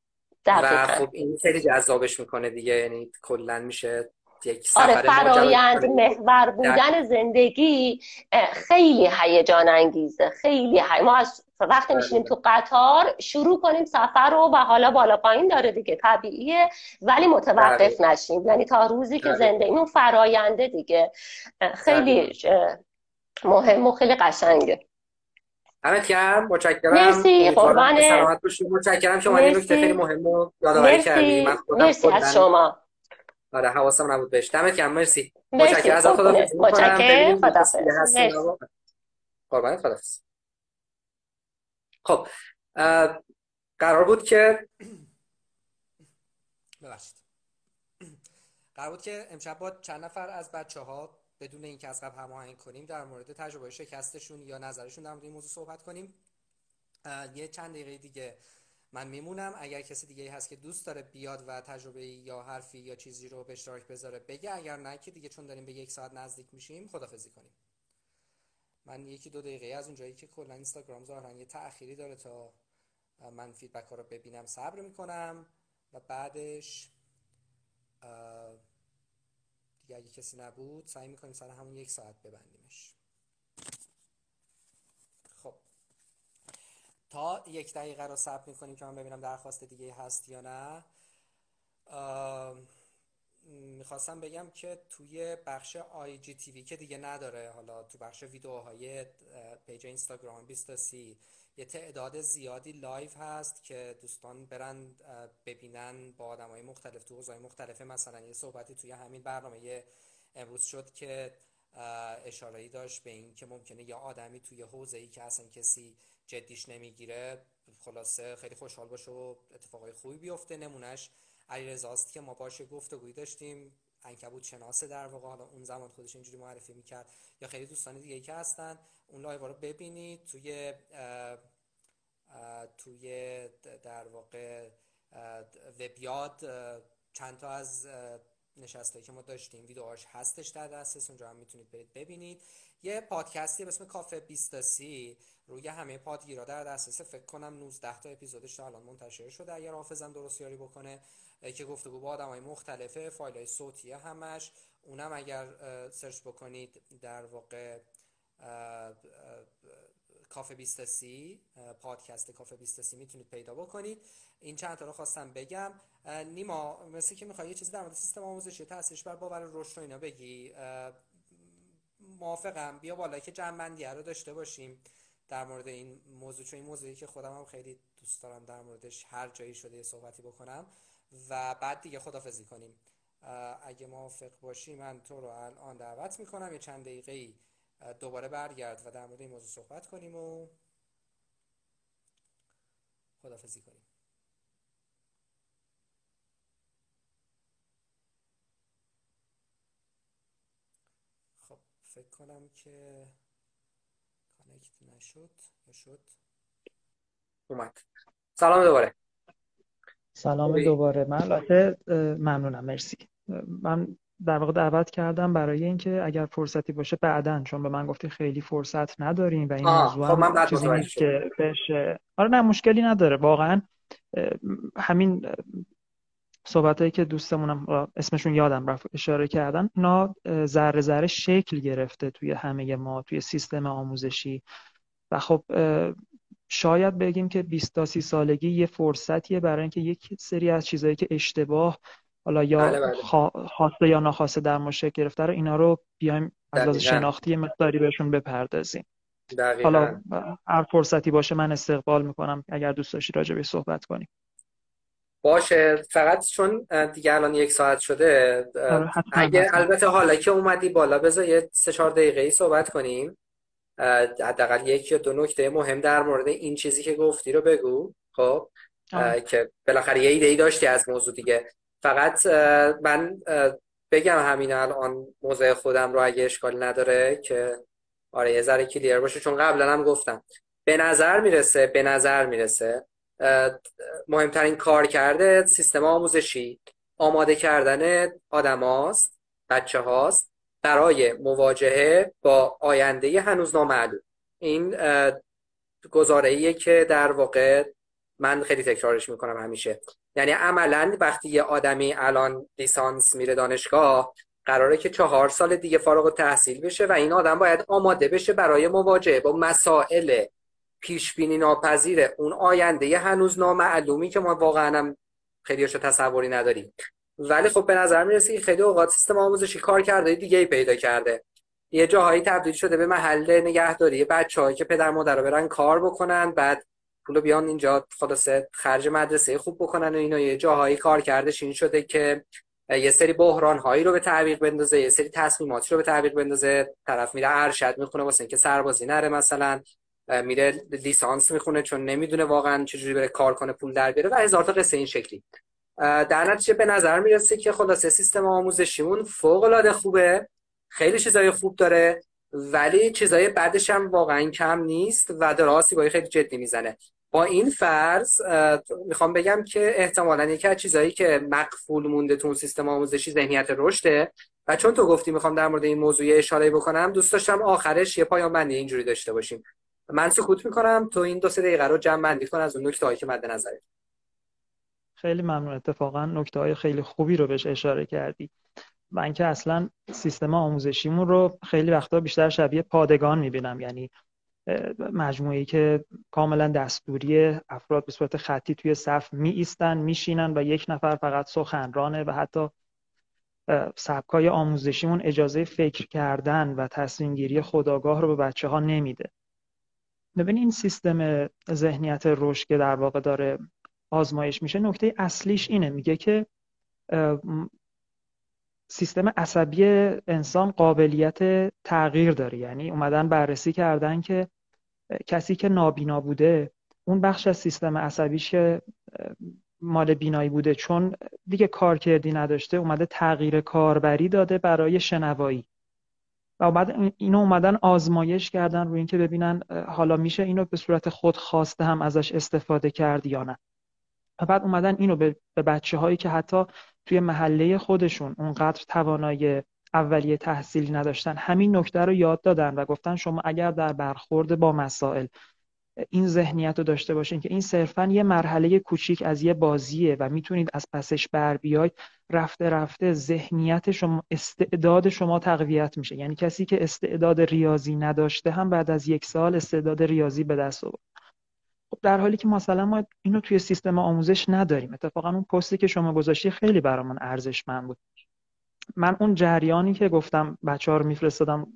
و خب این خیلی جذابش می‌کنه دیگه یعنی کلا میشه یک آره فرایند محور بودن زندگی خیلی هیجان انگیزه خیلی هی... ما از وقتی آره. میشینیم تو قطار شروع کنیم سفر رو و حالا بالا پایین داره دیگه طبیعیه ولی متوقف نشیم. یعنی تا روزی که زندگیمون فراینده دیگه. خیلی مهم و خیلی قشنگه. همت گرم متشکرم. مرسی قربان سلامت باشید متشکرم شما این نکته خیلی مهم و یادآوری کردید من مرسی از شما. آره حواسم نبود بهش. دمت گرم مرسی. متشکرم. از خدا متشکرم. قربان خدا خب قرار بود که ببخشید. قرار بود که امشب با چند نفر از بچه ها بدون اینکه از قبل هماهنگ کنیم در مورد تجربه شکستشون یا نظرشون در مورد این موضوع صحبت کنیم. یه چند دقیقه دیگه من میمونم. اگر کسی دیگه هست که دوست داره بیاد و تجربه یا حرفی یا چیزی رو به اشتراک بذاره بگه. اگر نه که دیگه چون داریم به یک ساعت نزدیک میشیم خدافزی کنیم. من یکی دو دقیقه از اونجایی که کلا اینستاگرام ظاهرا یه تأخیری داره تا من فیدبک ها رو ببینم صبر می‌کنم و بعدش دیگه اگه کسی نبود سعی می‌کنیم سر همون یک ساعت ببندیمش. خب. تا یک دقیقه رو صبر می‌کنیم که من ببینم درخواست دیگه هست یا نه. می‌خواستم بگم که توی بخش IGTV که دیگه نداره حالا تو بخش ویدیوهای پیج اینستاگرام 20 یه تعداد زیادی live هست که دوستان برن ببینن با آدم های مختلف تو حوزه‌های مختلفه. مثلا یه صحبتی توی همین برنامه امروز شد که اشاره داشت به این که ممکنه یه آدمی توی حوزه ای که اصلا کسی جدیش نمی‌گیره خلاصه خیلی خوشحال باشه و اتفاقای خوبی بیفته. نمونهش علیرضاست که ما باهاش گفتگویی داشتیم. عنکبوت شناسه در واقع حالا اون زمان خودش اینجوری معرفی می‌کرد. یا خیلی دوستان دیگه که هستن اون live رو ببینید. توی توی در واقع و بیاد چند تا از نشسته که ما داشتیم. ویدیوهاش هستش در دسترس اونجا هم می‌تونید برید ببینید. یه پادکستی به اسم کافه 20 سی. روی همه پادگیرا در دسترس فکر کنم 19 تا اپیزودش الان منتشر شده. اگر حافظم درست یاری بکنه که گفتگو با آدم های مختلفه فایل های صوتی همش. اونم اگر سرچ بکنید در واقع کافه 20 سی پادکست کافه 20 سی می‌تونید پیدا بکنید. این چند تا رو خواستم بگم. نیما مثل که می‌خوای یه چیزی در مورد سیستم آموزشی تاثیرش بر باور رشد و اینا بگی. موافقم. بیا بالا که جمع رو داشته باشیم در مورد این موضوع چون این موضوعی که خودم هم خیلی دوست دارم در موردش هر جایی شده یه صحبتی بکنم. و بعد دیگه خدافزی کنیم. اگه موافق باشی من تو رو الان دعوت می‌کنم. یه چند دقیقه ای دوباره برگرد و در مورد این موضوع صحبت کنیم و خدافزی کنیم. خب فکر کنم که کانکت نشد یا شد؟ اومد. سلام دوباره. سلام دوباره من. البته ممنونم. مرسی. من در واقع دعوت کردم برای اینکه اگر فرصتی باشه بعدا چون به من گفتی خیلی فرصت نداریم و این موضوع خب من چیزی نیست که بشه. آره نه مشکلی نداره. واقعا همین صحبت که دوستمونم اسمشون یادم رفت اشاره کردن. اینا ذره ذره شکل گرفته توی همه ما توی سیستم آموزشی. و خب شاید بگیم که 20 تا 30 سالگی یه فرصتیه برای اینکه یک سری از چیزهایی که اشتباه حالا یا بله بله. خواسته یا ناخواسته در ما شکل گرفته رو اینا رو بیایم از شناختی مقداری بهشون بپردازیم. دقیقا. حالا هر فرصتی باشه من استقبال می‌کنم اگر دوست داشتی راجع به صحبت کنیم. باشه. فقط چون دیگه الان یک ساعت شده آره، اگه البته حالا که اومدی بالا بذار یه سه چهار دقیقه ای صحبت کنیم. حداقل یک یا دو نکته مهم در مورد این چیزی که گفتی رو بگو. خب که بالاخره یه ایده ای داشتی از موضوع دیگه. فقط من بگم همین الان موضع خودم رو اگه اشکال نداره که آره یه ذره کلیر باشه چون قبلا هم گفتم. به نظر می‌رسه به نظر می‌رسه مهمترین کار کرده سیستم آموزشی آماده کردن آدم هاست بچه هاست برای مواجهه با آینده هنوز نامعلوم این گزاره که در واقع من خیلی تکرارش می‌کنم همیشه. یعنی عملا وقتی یه آدمی الان لیسانس میره دانشگاه قراره که چهار سال دیگه فارغ تحصیل بشه و این آدم باید آماده بشه برای مواجهه با مسائل پیش بینی ناپذیر اون آینده هنوز نامعلومی که ما واقعا هم خیلی تصوری نداریم. ولی خب به نظر می‌رسه که خیلی اوقات سیستم آموزشی کار کرده دیگه ای پیدا کرده. یه جاهایی تبدیل شده به محل نگهداری بچه‌هایی که پدر مادر برن کار بکنن بعد پولو بیان اینجا خلاصه خرج مدرسه خوب بکنن و اینا. یه جاهایی کار کردش این شده که یه سری بحران هایی رو به تعویق بندازه یه سری تصمیماتی رو به تعویق بندازه. طرف میره ارشد می‌خونه واسه اینکه سربازی نره مثلا میره لیسانس می‌خونه چون نمی‌دونه واقعا چجوری بره کار کنه پول در بیاره و هزار تا قصه این شکلی. در نتیجه به نظر می‌رسه که خلاصه سیستم آموزشیمون فوق العاده خوبه. خیلی چیزای خوب داره ولی چیزای بعدش هم واقعا کم نیست و داره باید خیلی جدی می‌زنه. با این فرض می‌خوام بگم که احتمالا یکی از چیزایی که مقفول مونده تو سیستم آموزشی ذهنیت رشده. و چون تو گفتی می‌خوام در مورد این موضوع اشاره بکنم دوست داشتم آخرش یه پایان بندی اینجوری داشته باشیم. من سکوت می‌کنم تو این دو سه دقیقه رو جمع بندی کن از اون نکته هایی که مد نظره خیلی ممنون. اتفاقا نکته های خیلی خوبی رو بهش اشاره کردی. من که اصلا سیستم آموزشیمون رو خیلی وقتا بیشتر شبیه پادگان می‌بینم. یعنی مجموعی که کاملا دستوری افراد به صورت خطی توی صف می ایستن میشینن و یک نفر فقط سخنرانه و حتی سبکای آموزشیمون اجازه فکر کردن و تصمیم گیری خداگاه رو به بچه ها نمیده. ببین این سیستم ذهنیت رشد که در واقع داره آزمایش میشه. نکته اصلیش اینه. میگه که سیستم عصبی انسان قابلیت تغییر داره. یعنی اومدن بررسی کردن که کسی که نابینا بوده اون بخش از سیستم عصبیش که مال بینایی بوده. چون دیگه کارکردی نداشته اومده تغییر کاربری داده برای شنوایی. و اومد اینو اومدن آزمایش کردن روی اینکه ببینن حالا میشه اینو به صورت خود خواسته هم ازش استفاده کرد یا نه. و بعد اومدن اینو به بچه هایی که حتی توی محله خودشون اونقدر توانایی اولیه تحصیلی نداشتن همین نکته رو یاد دادن و گفتن شما اگر در برخورد با مسائل این ذهنیت رو داشته باشین که این صرفا یه مرحله کوچیک از یه بازیه و می‌تونید از پسش بر بیاید رفته رفته ذهنیت شما استعداد شما تقویت میشه. یعنی کسی که استعداد ریاضی نداشته هم بعد از یک سال استعداد ریاضی به دست آورد. در حالی که مثلا ما اینو توی سیستم آموزش نداریم. اتفاقا اون پستی که شما گذاشتی خیلی برامون ارزشمند بود. من اون جریانی که گفتم بچه ها رو میفرستادم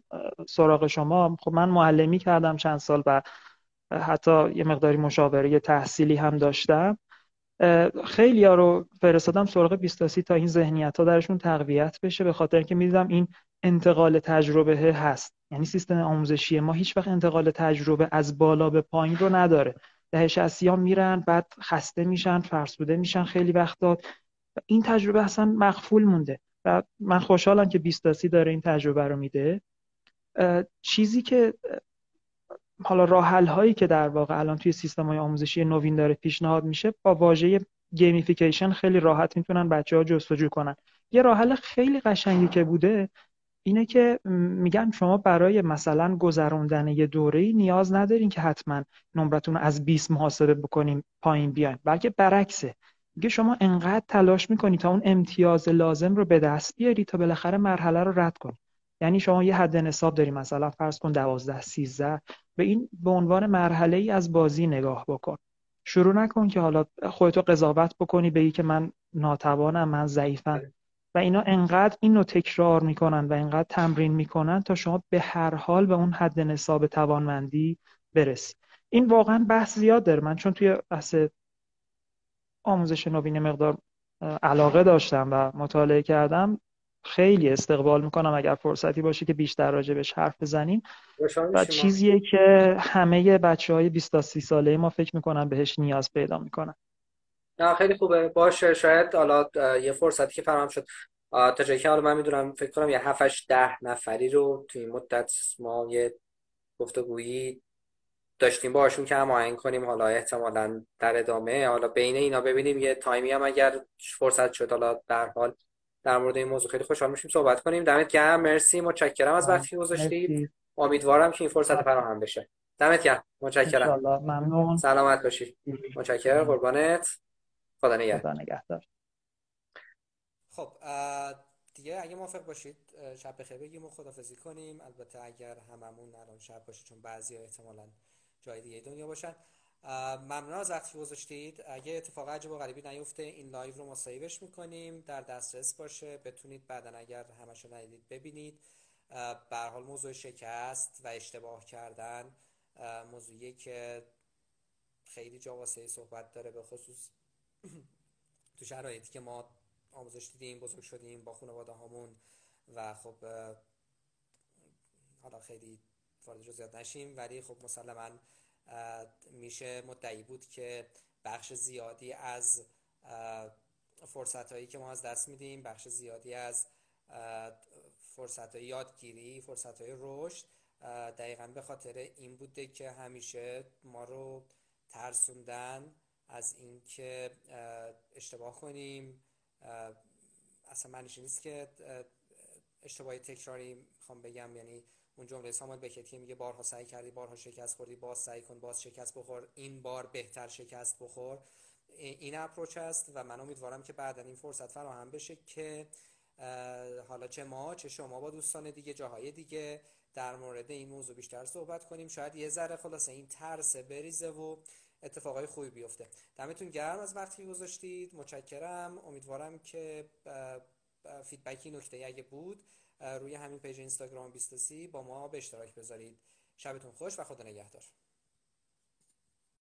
سراغ شما خب من معلمی کردم چند سال و حتی یه مقداری مشاوره تحصیلی هم داشتم. خیلی ها رو فرستادم سراغ بیستاسی تا این ذهنیت ها درشون تقویت بشه به خاطر اینکه می‌دیدم این انتقال تجربه هست. یعنی سیستم آموزشی ما هیچ وقت انتقال تجربه از بالا به پایین رو نداره. دهه شصتی ها میرن بعد خسته میشن فرسوده میشن خیلی وقتا. این تجربه اصلا مغفول مونده و من خوشحالم که بیستاسی داره این تجربه رو میده. چیزی که حالا راه هایی که در واقع الان توی سیستم های آموزشی نوین داره پیشنهاد میشه با واژه gamification خیلی راحت می‌تونن بچه ها جستجو کنن. یه راه حل خیلی قشنگی که بوده اینه که میگن شما برای مثلا گذروندن یه دوره نیاز ندارین که حتما نمرتون از 20 محاسبه بکنیم پایین بیاین بلکه برعکسه. میگه شما انقدر تلاش می‌کنی تا اون امتیاز لازم رو به دست بیاری تا بالاخره مرحله رو رد کنی. یعنی شما یه حد نصاب داری مثلا فرض کن 12 13 به این به عنوان مرحله ای از بازی نگاه بکن. شروع نکن که حالا خودتو قضاوت بکنی بگی که من ناتوانم من ضعیفم. و اینا انقدر اینو تکرار می‌کنن و انقدر تمرین می‌کنن تا شما به هر حال به اون حد نصاب توانمندی برسی. این واقعا بحث زیاد داره. من چون توی بحث آموزش نوین مقدار علاقه داشتم و مطالعه کردم خیلی استقبال می‌کنم اگر فرصتی باشه که بیشتر راجبش حرف بزنیم. و چیزیه که همه بچه های 20 تا 30 ساله ما فکر می‌کنن بهش نیاز پیدا می‌کنن. خیلی خوبه. باشه شاید حالا یه فرصتی که فراهم شد. تا جایی که حالا من می‌دونم فکر کنم یه 7 ده نفری رو توی این مدت ما یه گفتگویی داشتیم باشون که هم آهنگ کنیم. حالا احتمالا در ادامه. حالا بین اینا ببینیم یه تایمی هم اگر فرصت شد. حالا در حال در مورد این موضوع خیلی خوشحال میشیم صحبت کنیم. دمت گرم. مرسی. متشکرم از وقتی گذاشتید. امیدوارم که این فرصت فراهم بشه. دمت گرم. متشکرم. ممنون. سلامت باشی. متشکرم. قربانت. خدا نگهدار. خب دیگه اگه موافق باشید شب بخیر بگیم و خدافظی کنیم. البته اگر هممون الان شب باشید چون بعضی احتمالا جای دیگه دنیا باشن. ممنون از وقتی گذاشتید. اگه اتفاق عجیب و غریبی نیفته این live رو ما save ش می‌کنیم. در دسترس باشه. بتونید بعدا اگر همشو ندیدید ببینید. به هر حال موضوع شکست و اشتباه کردن موضوعی که خیلی جا واسه صحبت داره به خصوص تو شرایطی که ما آموزش دیدیم بزرگ شدیم با خانواده هامون و خب حالا خیلی وارد جزئیات نشیم ولی خب مسلما میشه مدعی بود که بخش زیادی از فرصت هایی که ما از دست میدیم بخش زیادی از فرصت های یادگیری فرصت های رشد دقیقا به خاطر این بوده که همیشه ما رو ترسوندن از اینکه اشتباه کنیم. اصلا معنیش نیست که اشتباهی تکراری می‌خوام بگم. یعنی اون جمله ساموئل بکتی میگه بارها سعی کردی بارها شکست خوردی باز سعی کن باز شکست بخور این بار بهتر شکست بخور. این اپروچ است و من امیدوارم که بعدا این فرصت فراهم بشه که حالا چه ما چه شما با دوستان دیگه جاهای دیگه در مورد این موضوع بیشتر صحبت کنیم. شاید یه ذره خلاصه این ترس بریزه و اتفاقای خوبی بیفته. دمتون گرم از وقتی گذاشتید. متشکرم. امیدوارم که feedback ی نکته اگه بود روی همین پیج اینستاگرام 23 با ما به اشتراک بذارید. شبتون خوش و خدا نگهدار.